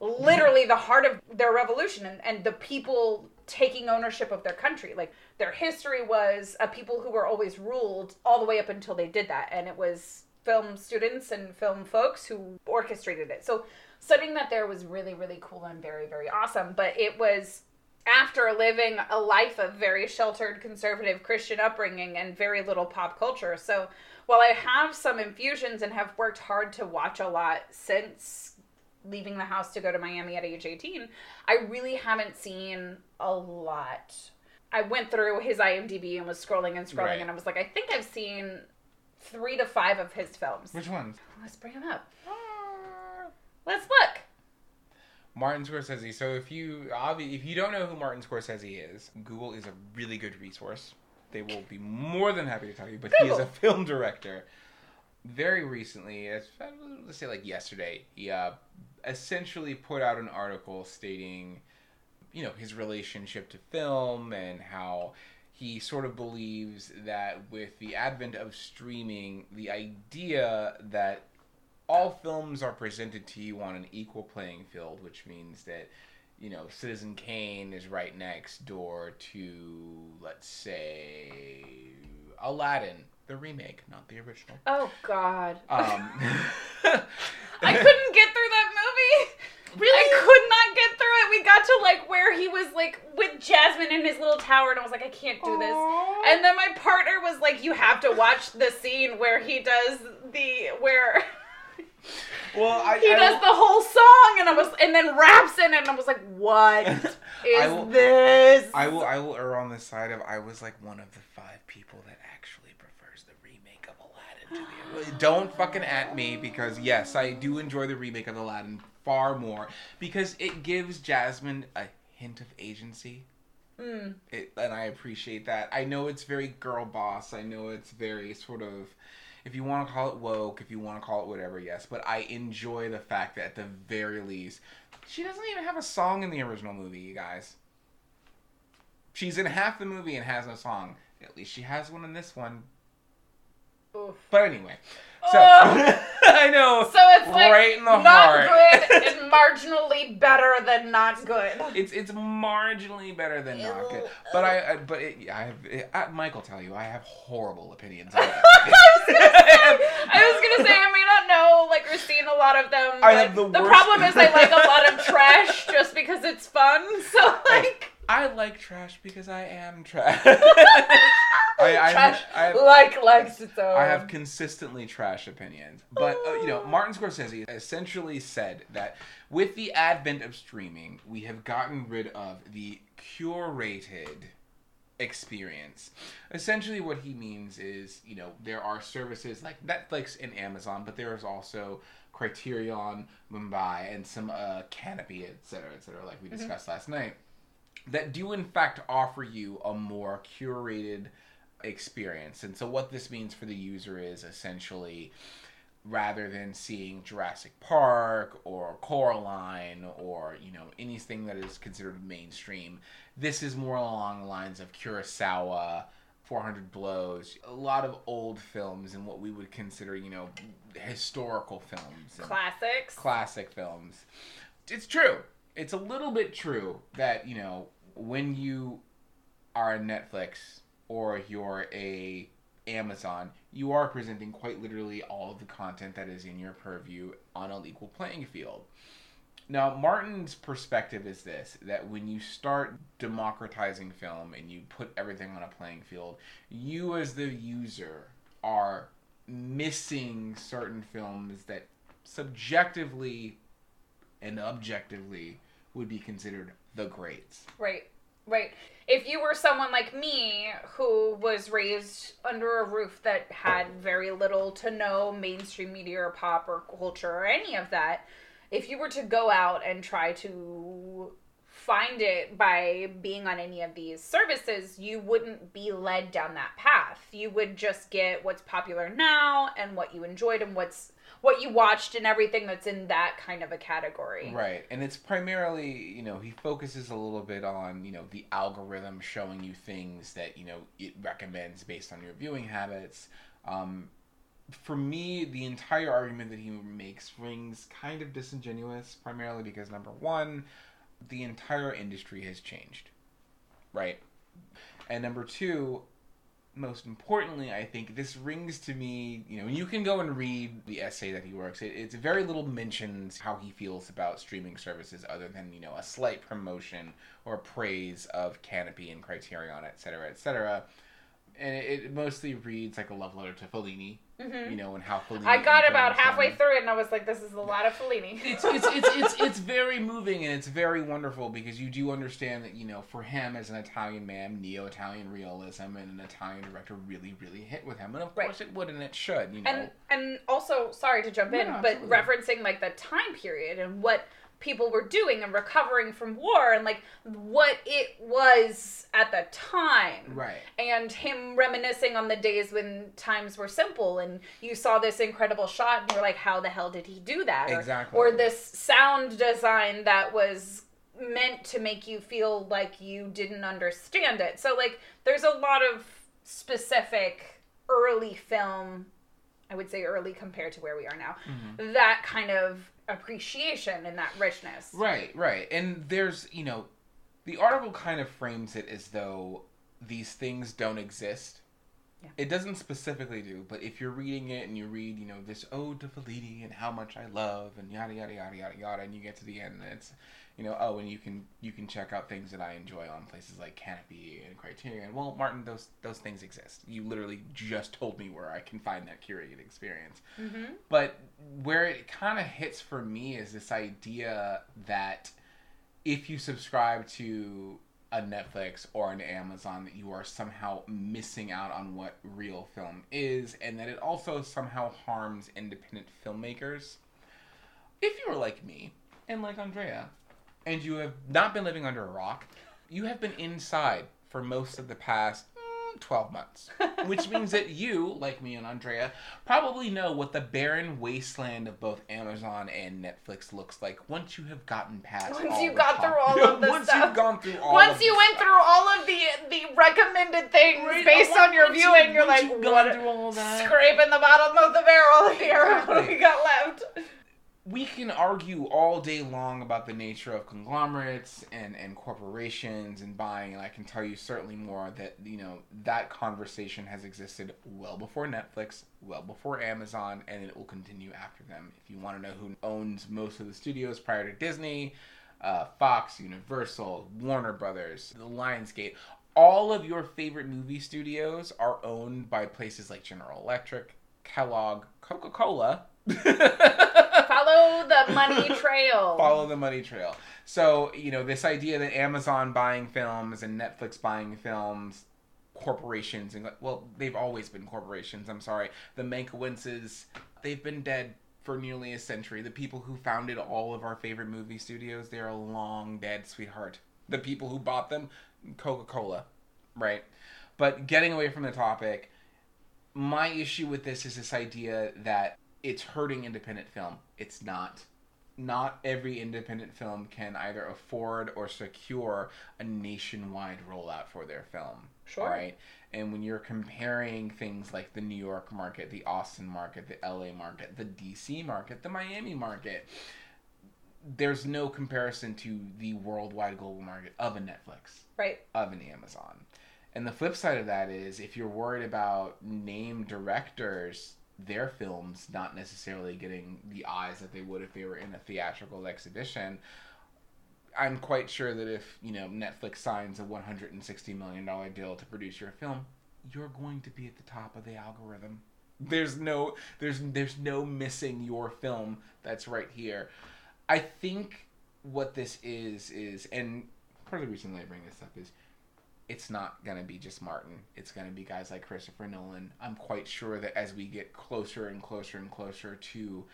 literally the heart of their revolution and, and the people taking ownership of their country. Like their history was a people who were always ruled all the way up until they did that. And it was film students and film folks who orchestrated it. So studying that there was really, really cool and very, very awesome. But it was after living a life of very sheltered conservative Christian upbringing and very little pop culture. So while I have some infusions and have worked hard to watch a lot since leaving the house to go to Miami at age 18, I really haven't seen a lot. I went through his IMDb and was scrolling and scrolling, Right. and I was like, I think I've seen three to five of his films. Which ones? Let's bring them up. Let's look. Martin Scorsese. So if you obvi- if you don't know who Martin Scorsese is, Google is a really good resource. They will be more than happy to tell you. But he is a film director. Very recently, as let's say like yesterday, he uh, essentially put out an article stating, you know, his relationship to film and how he sort of believes that with the advent of streaming, the idea that all films are presented to you on an equal playing field, which means that you know Citizen Kane is right next door to let's say Aladdin, the remake, not the original. Oh God. Um, <laughs> I couldn't get through that movie. Really? I could not get through it. We got to like where he was like with Jasmine in his little tower, and I was like, I can't do this. And then my partner was like, You have to watch the scene where he does the where well, I, he I does will- the whole song, and I was and then raps in it, and I was like, What <laughs> is I will- this? I will I will err on the side of I was like one of the five people that actually prefers the remake of Aladdin to the <gasps> Don't fucking at me because yes, I do enjoy the remake of Aladdin far more because it gives Jasmine a hint of agency. Mm. It, and I appreciate that. I know it's very girl boss. I know it's very sort of if you want to call it woke, if you want to call it whatever, yes, but I enjoy the fact that at the very least she doesn't even have a song in the original movie, you guys. She's in half the movie and has no song. At least she has one in this one. Oof. But anyway, so Ugh. <laughs> I know. So it's like right in the not heart. good <laughs> and marginally better than not good. It's it's marginally better than not good, but I, I but it, I have it, I, Mike will tell you I have horrible opinions. On <laughs> I it. was gonna say I may not know like or seen a lot of them. I but have the the worst- problem is I like a lot of trash just because it's fun. So like I like trash because I am trash. I, I, trash I, like likes its own. I have consistently trash opinions, but uh, you know, Martin Scorsese essentially said that with the advent of streaming, we have gotten rid of the curated experience. Essentially, what he means is, you know, there are services like Netflix and Amazon, but there is also Criterion, Mubi, and some uh, Kanopy, etc., cetera, et cetera, like we discussed last night, that do in fact offer you a more curated experience. And so, what this means for the user is essentially rather than seeing Jurassic Park or Coraline or you know anything that is considered mainstream, this is more along the lines of Kurosawa, 400 Blows, a lot of old films and what we would consider you know historical films, classics. classic films. It's true. It's a little bit true that you know when you are a Netflix or you're a Amazon, you are presenting quite literally all of the content that is in your purview on an equal playing field. Now, Martin's perspective is this that when you start democratizing film and you put everything on a playing field, you as the user are missing certain films that subjectively and objectively would be considered the greats. Right. Right. If you were someone like me who was raised under a roof that had very little to no mainstream media or pop or culture or any of that, if you were to go out and try to find it by being on any of these services, you wouldn't be led down that path. You would just get what's popular now and what you enjoyed and what's what you watched and everything that's in that kind of a category. Right. And it's primarily, you know, he focuses a little bit on, you know, the algorithm showing you things that, you know, it recommends based on your viewing habits. Um, for me, the entire argument that he makes rings kind of disingenuous, primarily because number one, the entire industry has changed, right? And number two, most importantly, I think this rings to me. You know, you can go and read the essay that he works. It, it's very little mentions how he feels about streaming services, other than you know a slight promotion or praise of Kanopy and Criterion, et cetera, et cetera. And it, it mostly reads like a love letter to Fellini, Mhm. you know, and how Fellini. I got about halfway him. through it and I was like, this is a lot of Fellini. <laughs> It's, it's it's it's it's <laughs> very moving and it's very wonderful because you do understand that you know for him as an Italian man, neo-Italian realism and an Italian director really really hit with him, and of Right. course it would and it should, you know. and and also sorry to jump in but referencing like the time period and what people were doing and recovering from war and like what it was at the time right. and him reminiscing on the days when times were simple and you saw this incredible shot and you're like how the hell did he do that Or- Exactly. or, this sound design that was meant to make you feel like you didn't understand it so like there's a lot of specific early film i would say early compared to where we are now Mm-hmm. that kind of appreciation and that richness Right, right. And there's, you know, the article kind of frames it as though these things don't exist. Yeah. It doesn't specifically do, but if you're reading it and you read, you know, this ode to Fellini and how much I love and yada yada yada yada yada, and you get to the end and it's, you know, oh, and you can you can check out things that I enjoy on places like Kanopy and Criterion. Well, Martin, those those things exist. You literally just told me where I can find that curated experience. mm-hmm. But where it kind of hits for me is this idea that if you subscribe to a Netflix or an Amazon, that you are somehow missing out on what real film is, and that it also somehow harms independent filmmakers. If you were like me and like Andrea, and you have not been living under a rock, you have been inside for most of the past mm, 12 months. <laughs> Which means that you, like me and Andrea, probably know what the barren wasteland of both Amazon and Netflix looks like once you have gotten past Once you got through all of the once stuff. you've gone through all Once you went stuff. through all of the the recommended things Right, based once- on your once you- viewing, you're like, what? through all that- Scraping the bottom of the barrel here. What do we got left? We can argue all day long about the nature of conglomerates and, and corporations and buying, and I can tell you certainly more that, you know, that conversation has existed well before Netflix, well before Amazon, and it will continue after them. If you want to know who owns most of the studios prior to Disney, uh, Fox, Universal, Warner Brothers, the Lionsgate, all of your favorite movie studios are owned by places like General Electric, Kellogg, Coca Cola. <laughs> Follow the money <laughs> trail. follow the money trail. So, you know, this idea that Amazon buying films and Netflix buying films, corporations, and well, they've always been corporations. I'm sorry. The Mankiewicz, they've been dead for nearly a century. The people who founded all of our favorite movie studios, they're a long dead, sweetheart. The people who bought them, Coca Cola, right? But getting away from the topic, my issue with this is this idea that it's hurting independent film. It's not. Not every independent film can either afford or secure a nationwide rollout for their film. Sure. Right? And when you're comparing things like the New York market, the Austin market, the LA market, the DC market, the Miami market, there's no comparison to the worldwide global market of a Netflix Right. of an Amazon. And the flip side of that is if you're worried about name directors, their films not necessarily getting the eyes that they would if they were in a theatrical exhibition, I'm quite sure that if, you know, Netflix signs a 160 million dollar deal to produce your film, you're going to be at the top of the algorithm. There's no there's there's no missing your film that's right here. I think what this is is and part of the reason I bring this up is it's not going to be just Martin. It's going to be guys like Christopher Nolan. I'm quite sure that as we get closer and closer and closer to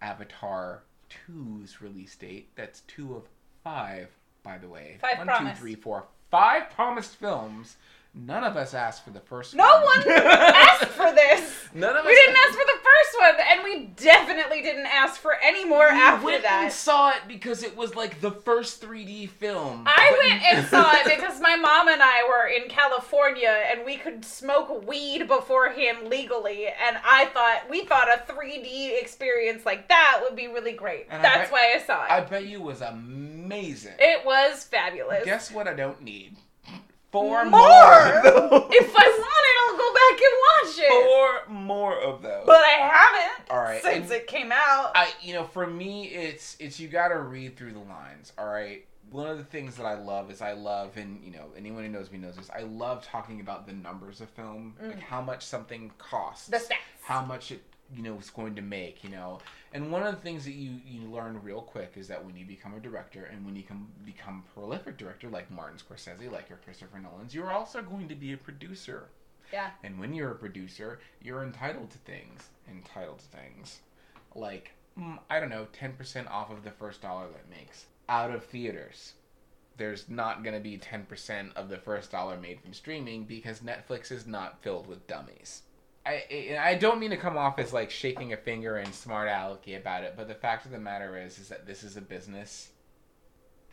Avatar 2's release date, that's two of five, by the way. Five One, two, promised. three, four, five promised films None of us asked for the first No one <laughs> asked for this. None of us. We didn't ask for the first one, and we definitely didn't ask for any more We after went that. and saw it because it was like the first 3D film. I but- went and saw it because my mom and I were in California and we could smoke weed beforehand legally, and I thought we thought a 3D experience like that would be really great. And I That's bet- why I saw it. I bet you it was amazing. it was fabulous. Guess what? I don't need four More! more. <laughs> if I want it, I'll go back and watch it. four more of those. But I haven't All right, since and- it came out. I, you know, for me, it's it's you got to read through the lines. All right. One of the things that I love is I love, and you know, anyone who knows me knows this. I love talking about the numbers of film, like how much something costs, Mm. the stats. how much it you know is going to make. You know, and one of the things that you you learn real quick is that when you become a director and when you can become a prolific director like Martin Scorsese, like your Christopher Nolan's, you're also going to be a producer. Yeah. And when you're a producer, you're entitled to things. Entitled to things. Like, mm, I don't know, 10% off of the first dollar that makes. Out of theaters. There's not going to be 10% of the first dollar made from streaming because Netflix is not filled with dummies. I, I don't mean to come off as like shaking a finger and smart alecky about it, but the fact of the matter is is that this is a business.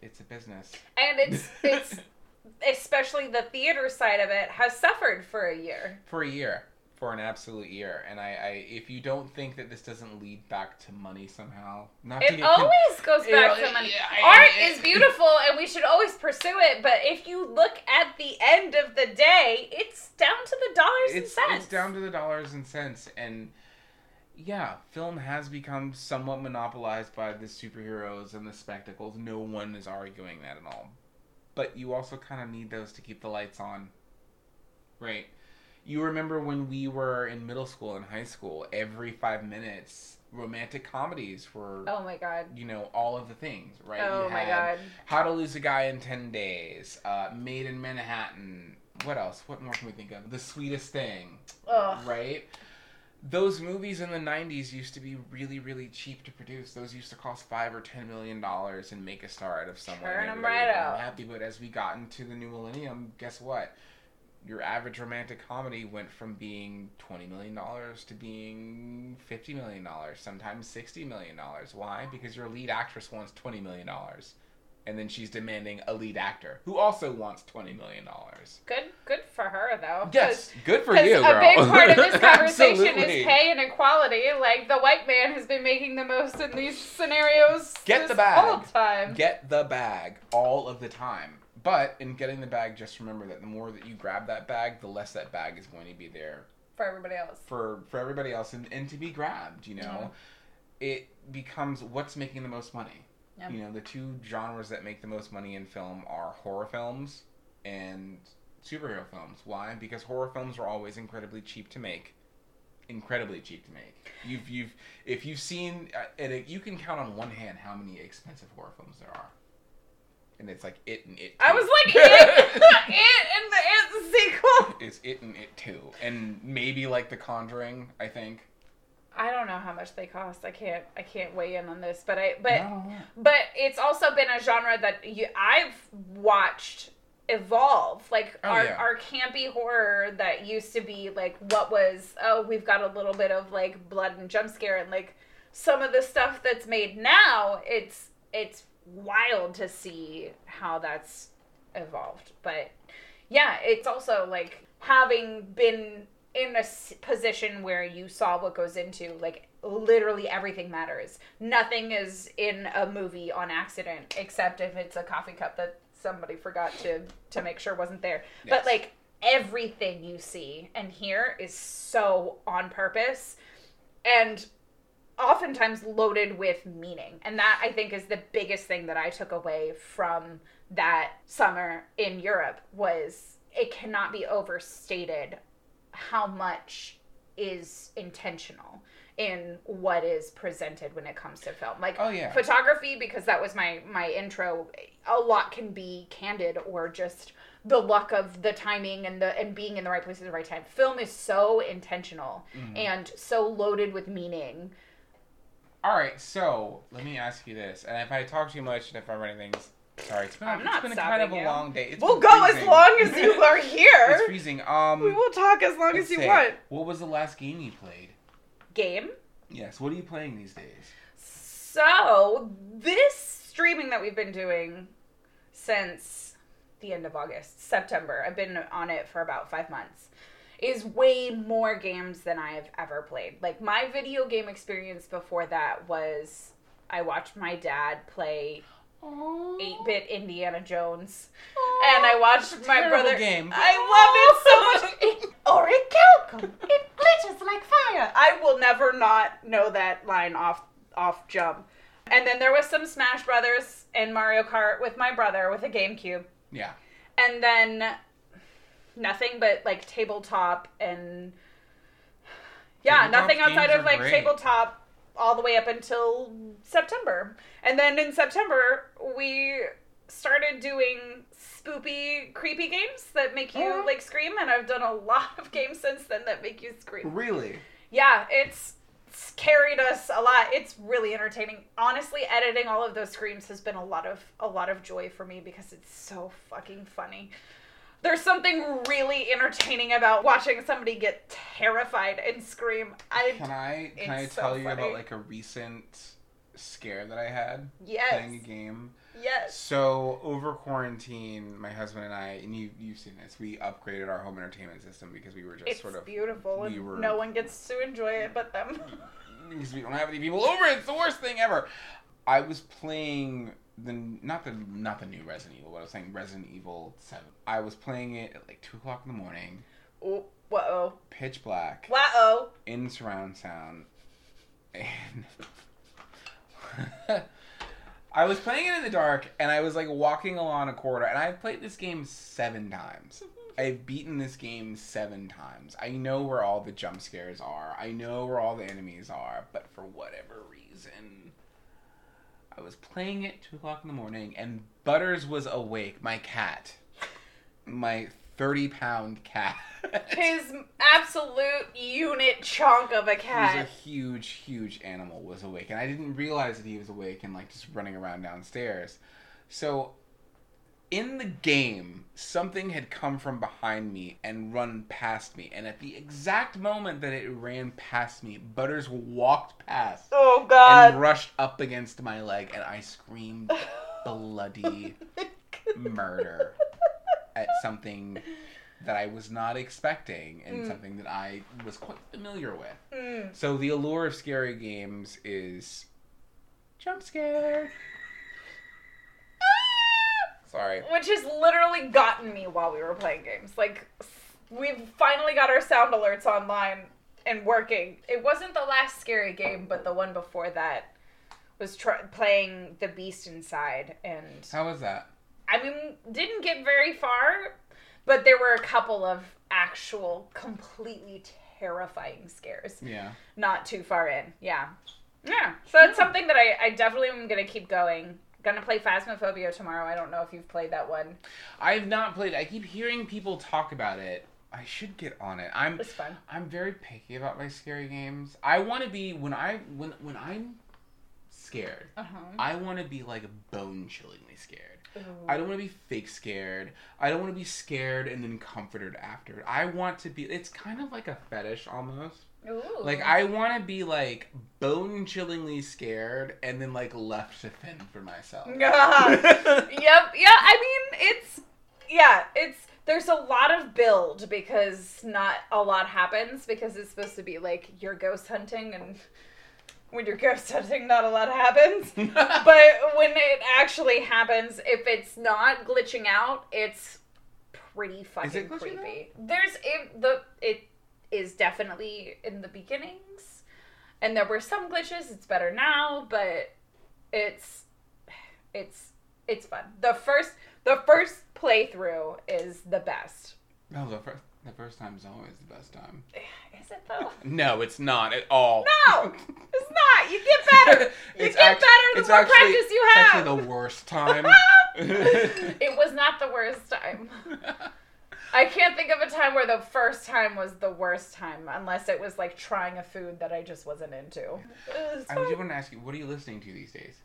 It's a business. And it's it's <laughs> especially the theater side of it has suffered for a year. for a year for an absolute year and I, I if you don't think that this doesn't lead back to money somehow not to It get con- always goes back It- to money. yeah, I- Art it- is beautiful and we should always pursue it, but if you look at the end of the day, it's down to the dollars it's, and cents. it's down to the dollars and cents and yeah film has become somewhat monopolized by the superheroes and the spectacles no one is arguing that at all but you also kind of need those to keep the lights on right you remember when we were in middle school and high school every five minutes romantic comedies were Oh my god. you know all of the things right? Oh You my god. how to lose a guy in 10 days uh, made in manhattan. What else? What more can we think of? The sweetest thing Ugh. right? Those movies in the 90s used to be really really cheap to produce. Those used to cost five or ten million dollars and make a star out of someone. Turn and 'em everybody right out. happy. But as we got into the new millennium guess what your average romantic comedy went from being $20 million to being $50 million, sometimes $60 million. Why? Because your lead actress wants $20 million. And then she's demanding a lead actor who also wants $20 million. Good good for her though. Yes, good for you, a big part of this <laughs> conversation is pay and equality. Like the white man has been making the most in these scenarios Get the bag. whole time. Get the bag all of the time. But in getting the bag, just remember that the more that you grab that bag, the less that bag is going to be there for everybody else. for for everybody else and, and to be grabbed. You know, Mhm. it becomes what's making the most money. Yeah. You know, the two genres that make the most money in film are horror films and superhero films. Why? Because horror films are always incredibly cheap to make. Incredibly cheap to make. You've you've if you've seen uh, and it, you can count on one hand how many expensive horror films there are. And it's like it and it. I was like <laughs> it, <laughs> it and the it sequel. It's it and it too, and maybe like The Conjuring. I think. I don't know how much they cost. I can't I can't weigh in on this, but I but lot. but it's also been a genre that you, I've watched evolve. Like Oh, our yeah. our campy horror that used to be like what was oh we've got a little bit of like blood and jump scare and like some of the stuff that's made now it's it's wild to see how that's evolved. But yeah, it's also like having been in a position where you saw what goes into like literally everything matters. Nothing is in a movie on accident except if it's a coffee cup that somebody forgot to to make sure wasn't there. Yes. But like everything you see and hear is so on purpose and oftentimes loaded with meaning. And that I think is the biggest thing that I took away from that summer in Europe was it cannot be overstated how much is intentional in what is presented when it comes to film. Like Oh, yeah. photography because that was my my intro a lot can be candid or just the luck of the timing and the and being in the right place at the right time. Film is so intentional Mm-hmm. and so loaded with meaning. All right, so let me ask you this, and if I talk too much and if I'm running things, Sorry, it's been, I'm it's not been a kind of a you. long day. It's We'll been go as long as you are <laughs> here. it's freezing. Um, we will talk as long as you say, want. What was the last game you played? Game. Yes. What are you playing these days? So this streaming that we've been doing since the end of August, September. I've been on it for about five months. Is way more games than I have ever played. Like my video game experience before that was I watched my dad play 8-bit Indiana Jones, and I watched my brother. game. I love it so much. <laughs> Orichalcum, it glitters like fire. I will never not know that line off off jump. And then there was some Smash Brothers and Mario Kart with my brother with a GameCube, Yeah. and then nothing but like tabletop and yeah, Tabletop nothing outside of like great. tabletop all the way up until September. And then in September, we started doing spoopy, creepy games that make you Oh. like scream. And I've done a lot of games since then that make you scream. Really? Yeah, it's, it's carried us a lot. It's really entertaining. Honestly, editing all of those screams has been a lot of a lot of joy for me because it's so fucking funny. There's something really entertaining about watching somebody get terrified and scream. I Can I can I It's so tell you funny. about like a recent scare that I had yes, playing a game? yes. So over quarantine, my husband and I, and you you've seen this, we upgraded our home entertainment system because we were just It's sort of beautiful, we and were- no one gets to enjoy it but them. <laughs> because we don't have any people over. It's the worst thing ever. I was playing the not the not the new Resident Evil, but I was saying, Resident Evil Seven. I was playing it at like two o'clock in the morning, oh, whoa, pitch black, whoa. in surround sound, and <laughs> I was playing it in the dark, and I was like walking along a corridor, and I've played this game seven times. <laughs> I've beaten this game seven times. I know where all the jump scares are. I know where all the enemies are, but for whatever reason, I was playing it two o'clock in the morning, and Butters was awake. My cat, my thirty-pound cat. His absolute unit chunk of a He was a cat. huge, huge animal was awake, and I didn't realize that he was awake and like just running around downstairs. So, in the game, something had come from behind me and run past me, and at the exact moment that it ran past me, Butters walked past Oh God. and rushed up against my leg, and I screamed <laughs> bloody murder at something that I was not expecting and Mm. something that I was quite familiar with. Mm. So the allure of scary games is jump scare. Sorry. Which has literally gotten me while we were playing games. Like, we've finally got our sound alerts online and working. It wasn't the last scary game, but the one before that was try- playing The Beast Inside. And How was that? I mean, didn't get very far, but there were a couple of actual completely terrifying scares. Yeah. Not too far in. Yeah. Yeah. So it's something that I, I definitely am going to keep going. Gonna play Phasmophobia tomorrow. I don't know if you've played that one. I've not played. I keep hearing people talk about it. I should get on it. I'm It's fun. I'm very picky about my scary games. I want to be when I when when I'm scared. Uh-huh. I want to be like bone chillingly scared. I don't want to be fake scared. I don't want to be scared and then comforted after. I want to be. It's kind of like a fetish almost. Ooh. Like I want to be like bone chillingly scared and then like left to fend for myself. <laughs> yep. Yeah. I mean, it's yeah. It's there's a lot of build because not a lot happens because it's supposed to be like you're ghost hunting and when you're ghost hunting, not a lot happens. <laughs> but when it actually happens, if it's not glitching out, it's pretty fucking creepy. There's it, the it is definitely in the beginnings, and there were some glitches. It's better now, but it's it's it's fun. The first the first playthrough is the best. no, the first the first time is always the best time. <sighs> Is it though? <laughs> No, it's not at all. No, it's not. You get better. <laughs> You It's get act- better the it's more actually- practice you It's have. actually the worst time. <laughs> it was not the worst time. I can't think of a time where the first time was the worst time, unless it was like trying a food that I just wasn't into. It's I fine. do want to ask you, what are you listening to these days?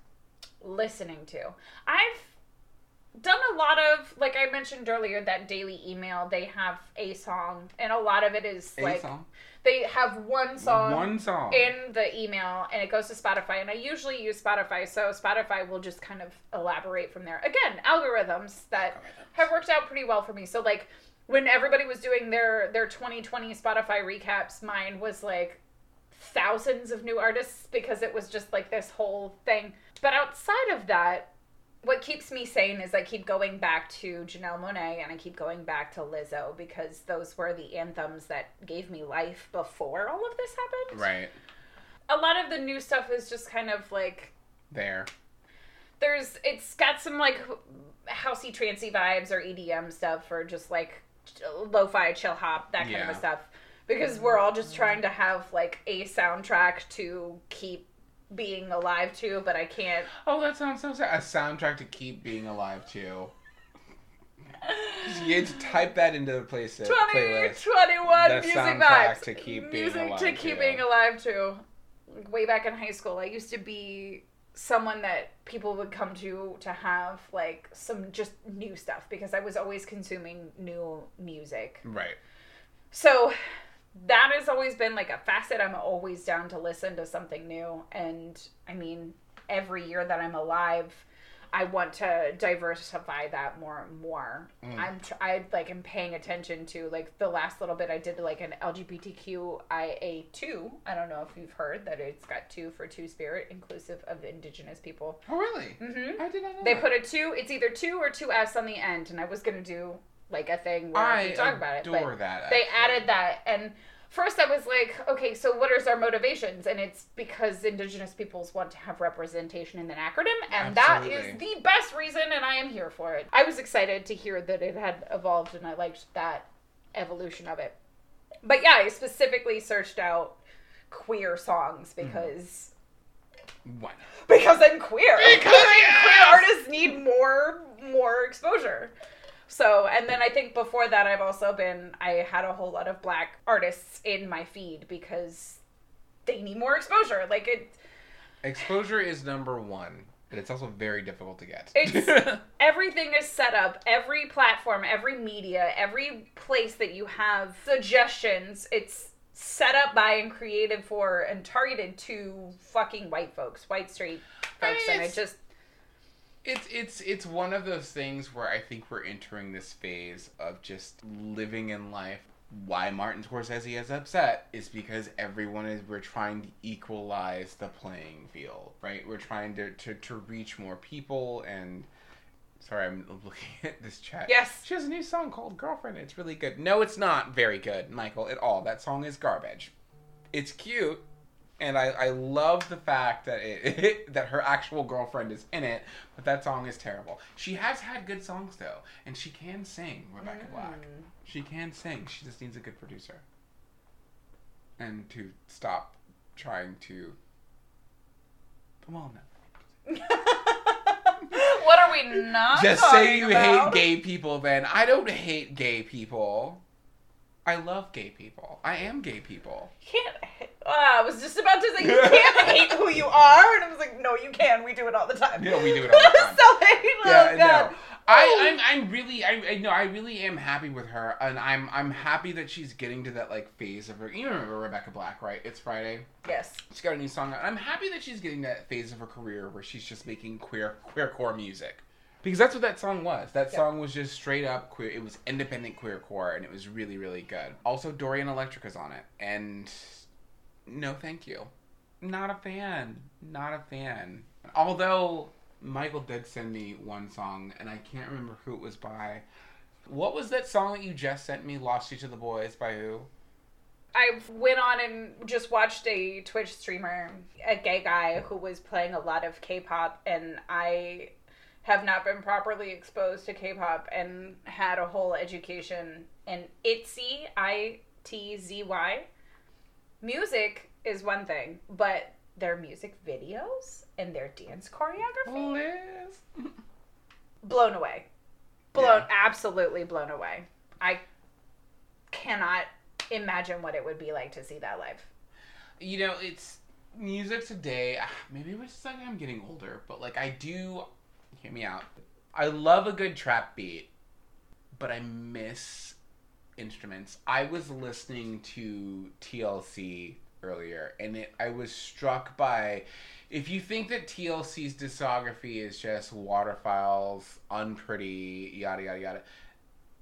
listening to. I've done a lot of, like I mentioned earlier, that daily email, they have a song, and a lot of it is A like song. they have one song. One song. in the email and it goes to Spotify and I usually use Spotify so Spotify will just kind of elaborate from there. Again, algorithms that Algorithms. have worked out pretty well for me. So like when everybody was doing their their 2020 Spotify recaps, mine was like thousands of new artists because it was just like this whole thing. But outside of that, what keeps me sane is I keep going back to Janelle Monáe and I keep going back to Lizzo because those were the anthems that gave me life before all of this happened. right A lot of the new stuff is just kind of like there. there's it's got some like housey trancy vibes or EDM stuff or just like lo-fi chill hop that kind Yeah. of stuff because we're all just trying to have like a soundtrack to keep being alive to but I can't Oh, that sounds so sad. A soundtrack to keep being alive to You had to type that into the place playlist. 2021 The music soundtrack vibes to keep being music alive to keep to. being alive to way back in high school i used to be someone that people would come to to have like some just new stuff because i was always consuming new music Right. so that has always been like a facet i'm always down to listen to something new and i mean every year that i'm alive i want to diversify that more and more Mm. i'm tr- i like am paying attention to like the last little bit i did like an lgbtqia2 i don't know if you've heard that it's got two for two spirit inclusive of indigenous people Oh, really? hmm I did not know they that. put a two it's either two or two s on the end and i was gonna do like a thing where I we talk about it adore that. they actually. added that and first i was like okay so what is our motivations and it's because indigenous peoples want to have representation in an acronym and that is the best reason and i am here for it i was excited to hear that it had evolved and i liked that evolution of it but yeah i specifically searched out queer songs Mm-hmm. because One. <laughs> because I'm queer. Because queer yes! artists need more more exposure. So, and then I think before that, I've also been I had a whole lot of black artists in my feed because they need more exposure. Like it, Exposure is number one, but it's also very difficult to get. It's- <laughs> everything is set up. Every platform, every media, every place that you have suggestions, it's set up by and created for and targeted to fucking white folks, white straight folks, and it just It's it's it's one of those things where I think we're entering this phase of just living in life. Why Martin Scorsese is upset is because everyone is we're trying to equalize the playing field, right? We're trying to to, to reach more people and sorry, I'm <laughs> looking at this chat. Yes. She has a new song called Girlfriend. It's really good. No, it's not very good, Michael, at all. That song is garbage. It's cute, and I, I love the fact that <laughs> it that her actual girlfriend is in it, but that song is terrible. She has had good songs though, and she can sing. Rebecca Black, Mm. she can sing. She just needs a good producer, and to stop trying to. Well, <laughs> no. what are we not? Just say you about? hate gay people, then. I don't hate gay people. I love gay people. I am gay people. You can't. Uh, I was just about to say you can't <laughs> hate who you are, and I was like, no, you can. We do it all the time. Yeah, we do it all the time. <laughs> so hate. Yeah, oh god. no. I, I'm, I'm really, I, I know, I really am happy with her, and I'm, I'm happy that she's getting to that like phase of her. You remember Rebecca Black, right? It's Friday. Yes. She's got a new song out. I'm happy that she's getting that phase of her career where she's just making queer, queer core music, because that's what that song was. That Yeah. song was just straight up queer. It was independent queer core, and it was really, really good. Also, Dorian Electrica's on it, and no, thank you. Not a fan. Not a fan. Although Michael did send me one song, and I can't remember who it was by. What was that song that you just sent me? "Lost You to the Boys" by who? I went on and just watched a Twitch streamer, a gay guy who was playing a lot of K-pop, and I have not been properly exposed to K-pop and had a whole education in ITZY, I T Z Y. Music is one thing, but their music videos and their dance choreography Liz. blown away. Blown Yeah. absolutely blown away. I cannot imagine what it would be like to see that live. You know, it's music today. ah, Maybe it's just like I'm getting older, but like I do. Hear me out. I love a good trap beat. but I miss instruments. I was listening to TLC earlier, and it, I was struck by if you think that TLC's discography is just waterfalls, unpretty, yada yada yada.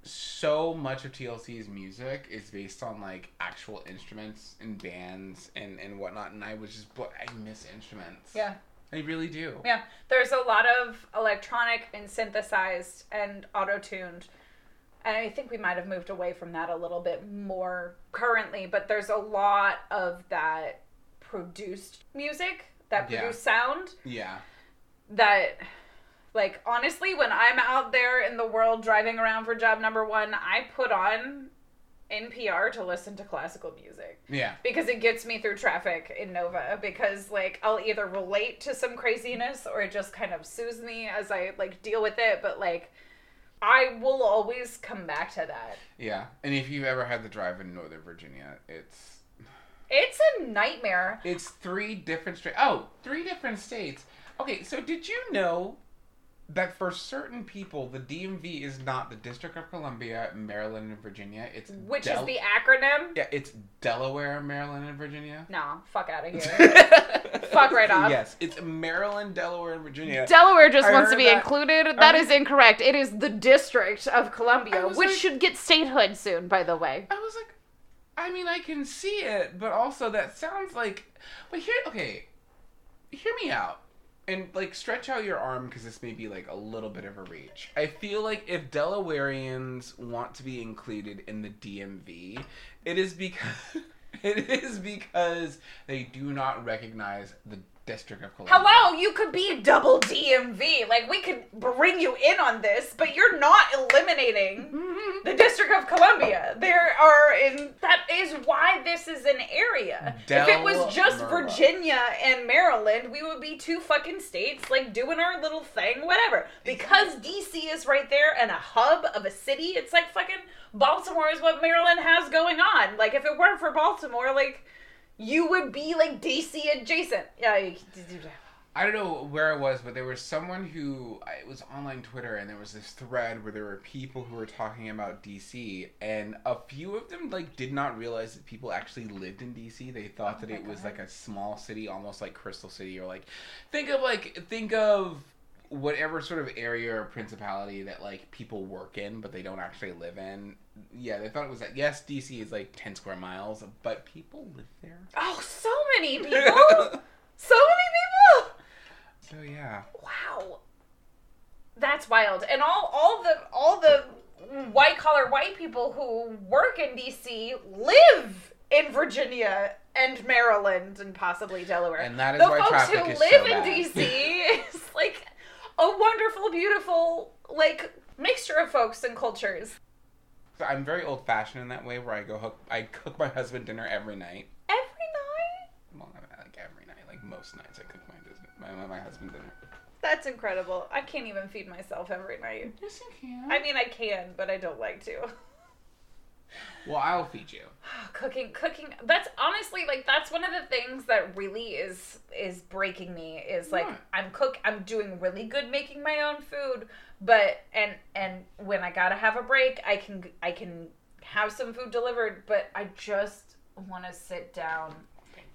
So much of TLC's music is based on like actual instruments and bands and and whatnot, and I was just I miss instruments. Yeah. I really do. Yeah, there's a lot of electronic and synthesized and auto tuned. And I think we might have moved away from that a little bit more currently, but there's a lot of that produced music, that Yeah. produced sound Yeah. that like honestly when I'm out there in the world driving around for job number 1, I put on NPR to listen to classical music Yeah. because it gets me through traffic in Nova because like I'll either relate to some craziness or it just kind of soothes me as I like deal with it but like I will always come back to that. Yeah. And if you've ever had the drive in Northern Virginia, it's It's a nightmare. it's three different states. Oh, three different states. Okay, so did you know that for certain people, the DMV is not the District of Columbia, Maryland, and Virginia. It's Which Del- is the acronym? yeah, it's Delaware, Maryland, and Virginia. No, fuck out of here. <laughs> Fuck right off. Yes, it's Maryland, Delaware, and Virginia. Delaware just I wants to be that- included. I That is incorrect. It is the District of Columbia, which like- should get statehood soon, by the way. I was like, I mean, I can see it, but also that sounds like. But here, okay, hear me out, and like stretch out your arm because this may be like a little bit of a reach. I feel like if Delawareans want to be included in the DMV, it is because <laughs> it is because they do not recognize the District of Columbia. Hello, you could be double DMV. Like, we could bring you in on this, but you're not eliminating <laughs> the District of Columbia. There are, in that is why this is an area. if it was just Delmar. Virginia and Maryland, we would be two fucking states, like doing our little thing, whatever. Because DC is right there and a hub of a city, it's like fucking Baltimore is what Maryland has going on. Like, if it weren't for Baltimore, like, you would be like DC adjacent. Yeah, you- I don't know where it was, but there was someone who it was online Twitter, and there was this thread where there were people who were talking about DC, and a few of them like did not realize that people actually lived in DC. They thought Oh that it was like a small city, almost like Crystal City, or like think of like think of whatever sort of area or principality that like people work in but they don't actually live in. Yeah, they thought it was that. Yes, DC is like ten square miles, but people live there. Oh, so many <laughs> people! so many people! So yeah. Wow. That's wild. And all all the all the white collar white people who work in DC live in Virginia and Maryland and possibly Delaware. And that is the why folks traffic who is live so in bad. DC <laughs> is like a wonderful, beautiful, like mixture of folks and cultures. I'm very old fashioned in that way, where I go hook, I cook my husband dinner every night. Every night? Well, not like every night, like most nights, I cook my husband, my, my, my husband dinner. That's incredible. I can't even feed myself every night. Yes, you can. I mean, I can, but I don't like to. <laughs> well, I'll feed you. <sighs> cooking cooking that's honestly like that's one of the things that really is is breaking me is like What? i'm cook i'm doing really good making my own food but and and when i gotta have a break i can i can have some food delivered but i just want to sit down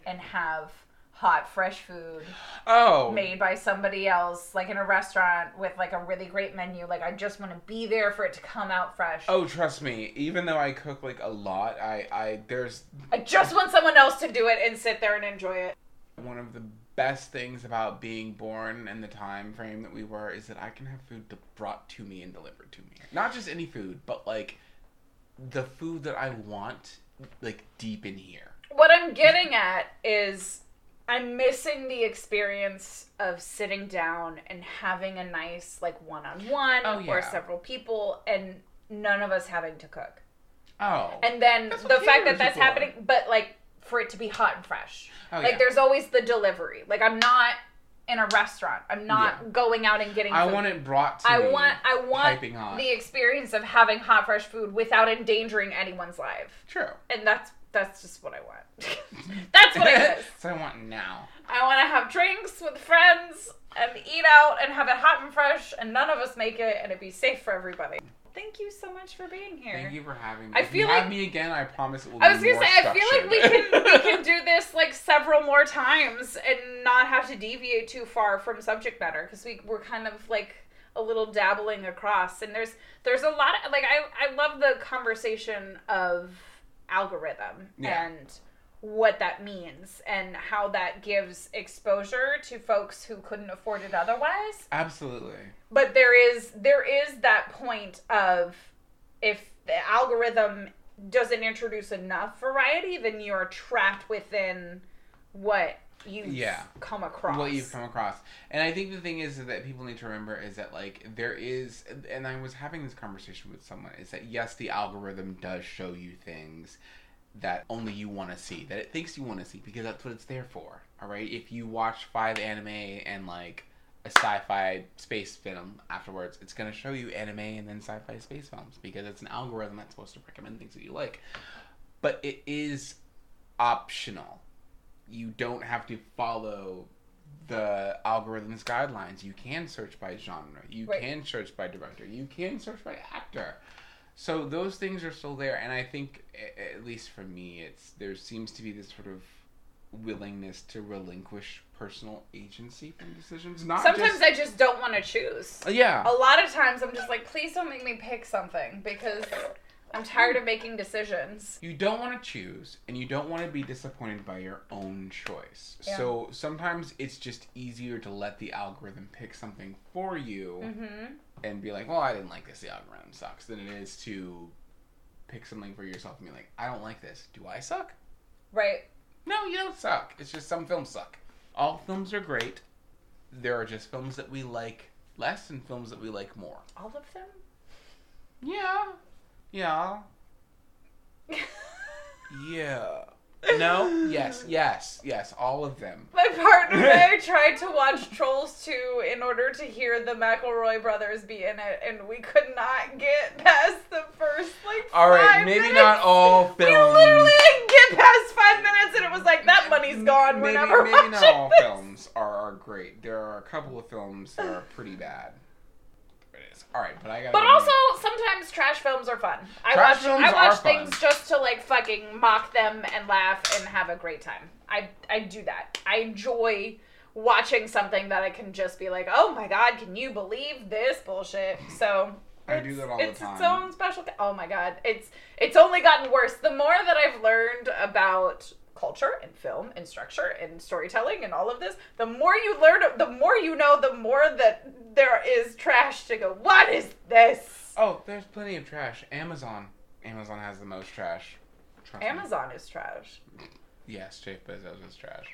and have hot fresh food Oh, made by somebody else like in a restaurant with like a really great menu like i just want to be there for it to come out fresh oh, trust me. Even though I cook like a lot, I, I there's i just want someone else to do it and sit there and enjoy it one of the best things about being born and the time frame that we were is that I can have food brought to me and delivered to me. Not just any food, but like the food that I want, like deep in here. what I'm getting at is I'm missing the experience of sitting down and having a nice like one on one or several people and none of us having to cook. Oh, And then the fact that that's happening but like for it to be hot and fresh. oh like yeah. there's always the delivery. Like I'm not in a restaurant. I'm not Yeah. going out and getting I want it brought to I me. want I want the experience of having hot fresh food without endangering anyone's life. True. And that's that's just what I want. <laughs> that's what it is. <laughs> so I want now. I want to have drinks with friends and eat out and have it hot and fresh, and none of us make it, and it be safe for everybody. thank you so much for being here. Thank you for having me. I if feel you have me again, I promise it will. Structured. I was gonna say, I feel like we can <laughs> we can do this like several more times and not have to deviate too far from subject matter because we we're kind of like a little dabbling across and there's there's a lot of like I I love the conversation of algorithm Yeah. and what that means and how that gives exposure to folks who couldn't afford it otherwise Absolutely. but there is there is that point of if the algorithm doesn't introduce enough variety then you're trapped within what you've Yeah. come across what you've come across. And I think the thing is that people need to remember is that like there is and I was having this conversation with someone is that yes the algorithm does show you things that only you want to see that it thinks you want to see because that's what it's there for. All right? If you watch 5 anime and like a sci-fi space film afterwards, it's going to show you anime and then sci-fi space films because it's an algorithm that's supposed to recommend things that you like. But it is optional you don't have to follow the algorithm's guidelines. You can search by genre. You Right. can search by director. You can search by actor. So those things are still there, and I think, at least for me, it's there seems to be this sort of willingness to relinquish personal agency from decisions. Not sometimes just, i just don't want to choose uh, yeah, a lot of times i'm just like please don't make me pick something because i'm tired of making decisions you don't want to choose and you don't want to be disappointed by your own choice. Yeah. So sometimes it's just easier to let the algorithm pick something for you mm-hmm. and be like, well, I didn't like this, the algorithm sucks, than it is to pick something for yourself and be like, I don't like this. Do I suck? right No, you don't suck. It's just some films suck. All films are great. There are just films that we like less and films that we like more. all of them Yeah. Yeah. Yeah. No? Yes, yes, yes, all of them. My partner and I tried to watch Trolls 2 in order to hear the McElroy brothers be in it, and we could not get past the first, like, All right, five maybe minutes. not all films. We literally didn't get past five minutes, and it was like, that money's gone. We're never maybe watching not all this. films are, are great. There are a couple of films that are pretty bad. There it is. All right, but I got. But also, sometimes trash films are fun. I Trash watch, films I are watch fun. things just to like fucking mock them and laugh and have a great time. I I do that. I enjoy watching something that I can just be like, oh my god, can you believe this bullshit? So I do it's- that all the time. it's its own special. Oh my god, it's it's only gotten worse. The more that I've learned about culture and film and structure and storytelling and all of this, the more you learn, the more you know, the more that there is trash to go. What is this? Oh, there's plenty of trash. Amazon. Amazon has the most trash. Trust me. Amazon is trash. Yes, Jeff Bezos is trash.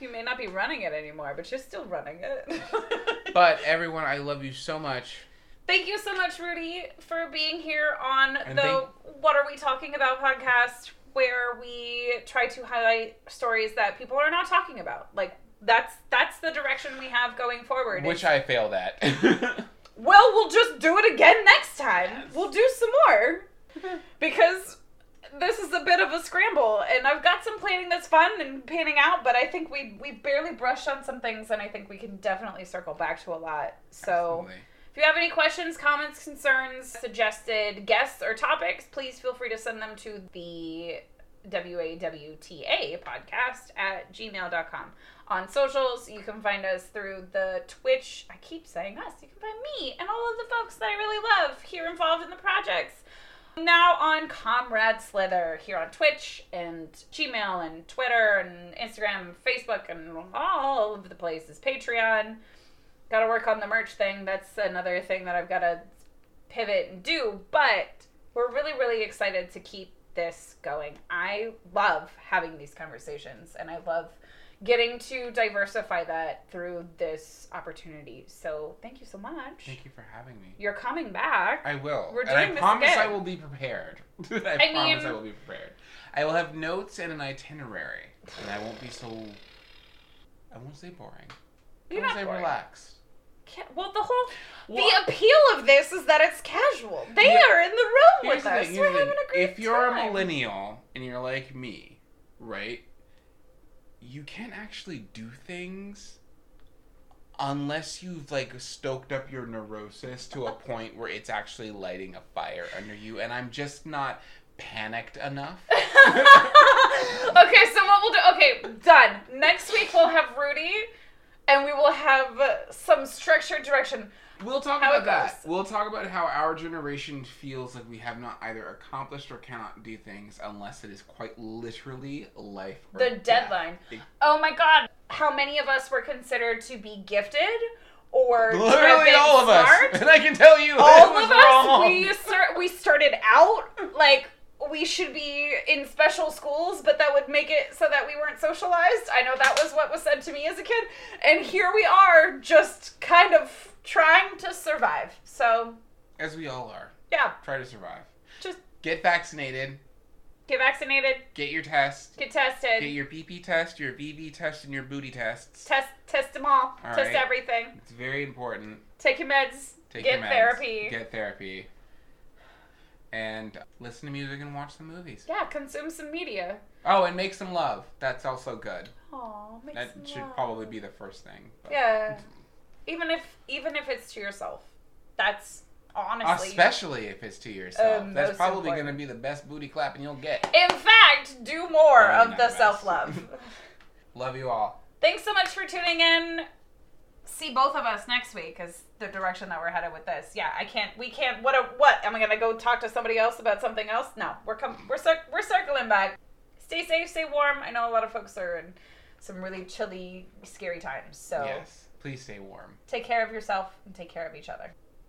You may not be running it anymore, but you're still running it. <laughs> But everyone, I love you so much. Thank you so much, Rudy, for being here on And the thank- What Are We Talking About podcast, where we try to highlight stories that people are not talking about. Like that's that's the direction we have going forward. Which I failed at. <laughs> well, we'll just do it again next time. Yes. We'll do some more because this is a bit of a scramble, and I've got some planning that's fun and panning out. But I think we we barely brushed on some things, and I think we can definitely circle back to a lot. So. Absolutely. If you have any questions, comments, concerns, suggested guests, or topics, please feel free to send them to the WAWTA podcast at gmail.com. On socials, you can find us through the Twitch. I keep saying us. You can find me and all of the folks that I really love here involved in the projects. Now on Comrade Slyther here on Twitch and Gmail and Twitter and Instagram and Facebook and all over the places. Patreon. Got to work on the merch thing. That's another thing that I've got to pivot and do. But we're really, really excited to keep this going. I love having these conversations and I love getting to diversify that through this opportunity. So thank you so much. Thank you for having me. You're coming back. I will. We're and I doing this promise I will be prepared. <laughs> I, I promise mean- I will be prepared. I will have notes and an itinerary, and I won't be so. I won't say boring. You're not say relaxed. Ca- Well, the whole the appeal of this is that it's casual. They Yeah. are in the room Here's with the us. thing, We're having a great If you're time. a millennial and you're like me, right? You can't actually do things unless you've like stoked up your neurosis to a point where it's actually lighting a fire under you, and I'm just not panicked enough. <laughs> <laughs> okay, so what we'll do? Okay, done. Next week we'll have Rudy, and we will have uh, some structured direction. We'll talk How about that. goes. We'll talk about how our generation feels like we have not either accomplished or cannot do things unless it is quite literally life. Or The deadline. Oh my god, how many of us were considered to be gifted or Literally all of smart? us, <laughs> and I can tell you, <laughs> all of us wrong. we we started out like we should be in special schools but that would make it so that we weren't socialized i know that was what was said to me as a kid and here we are just kind of trying to survive so as we all are. yeah Try to survive. just Get vaccinated. get vaccinated Get your test. get tested Get your BP test, your VB test, and your booty tests. test test them all, All test right. everything It's very important. take your meds Take get your meds, therapy Get therapy. And listen to music and watch some movies. yeah consume some media Oh, and make some love. That's also good. Aww, make some. That some should love. probably be the first thing. but- Yeah. <laughs> Even if even if it's to yourself. That's honestly Especially if it's to yourself. Um, That's probably going to be the best booty clapping you'll get. In fact, do more Probably of the self love. <laughs> Love you all. Thanks so much for tuning in. See both of us next week is the direction that we're headed with this. Yeah, I can't. We can't. What? A, what? Am I gonna go talk to somebody else about something else? No, we're com- We're cir- we're circling back. Stay safe. Stay warm. I know a lot of folks are in some really chilly, scary times. So Yes. Please stay warm. take care of yourself and take care of each other.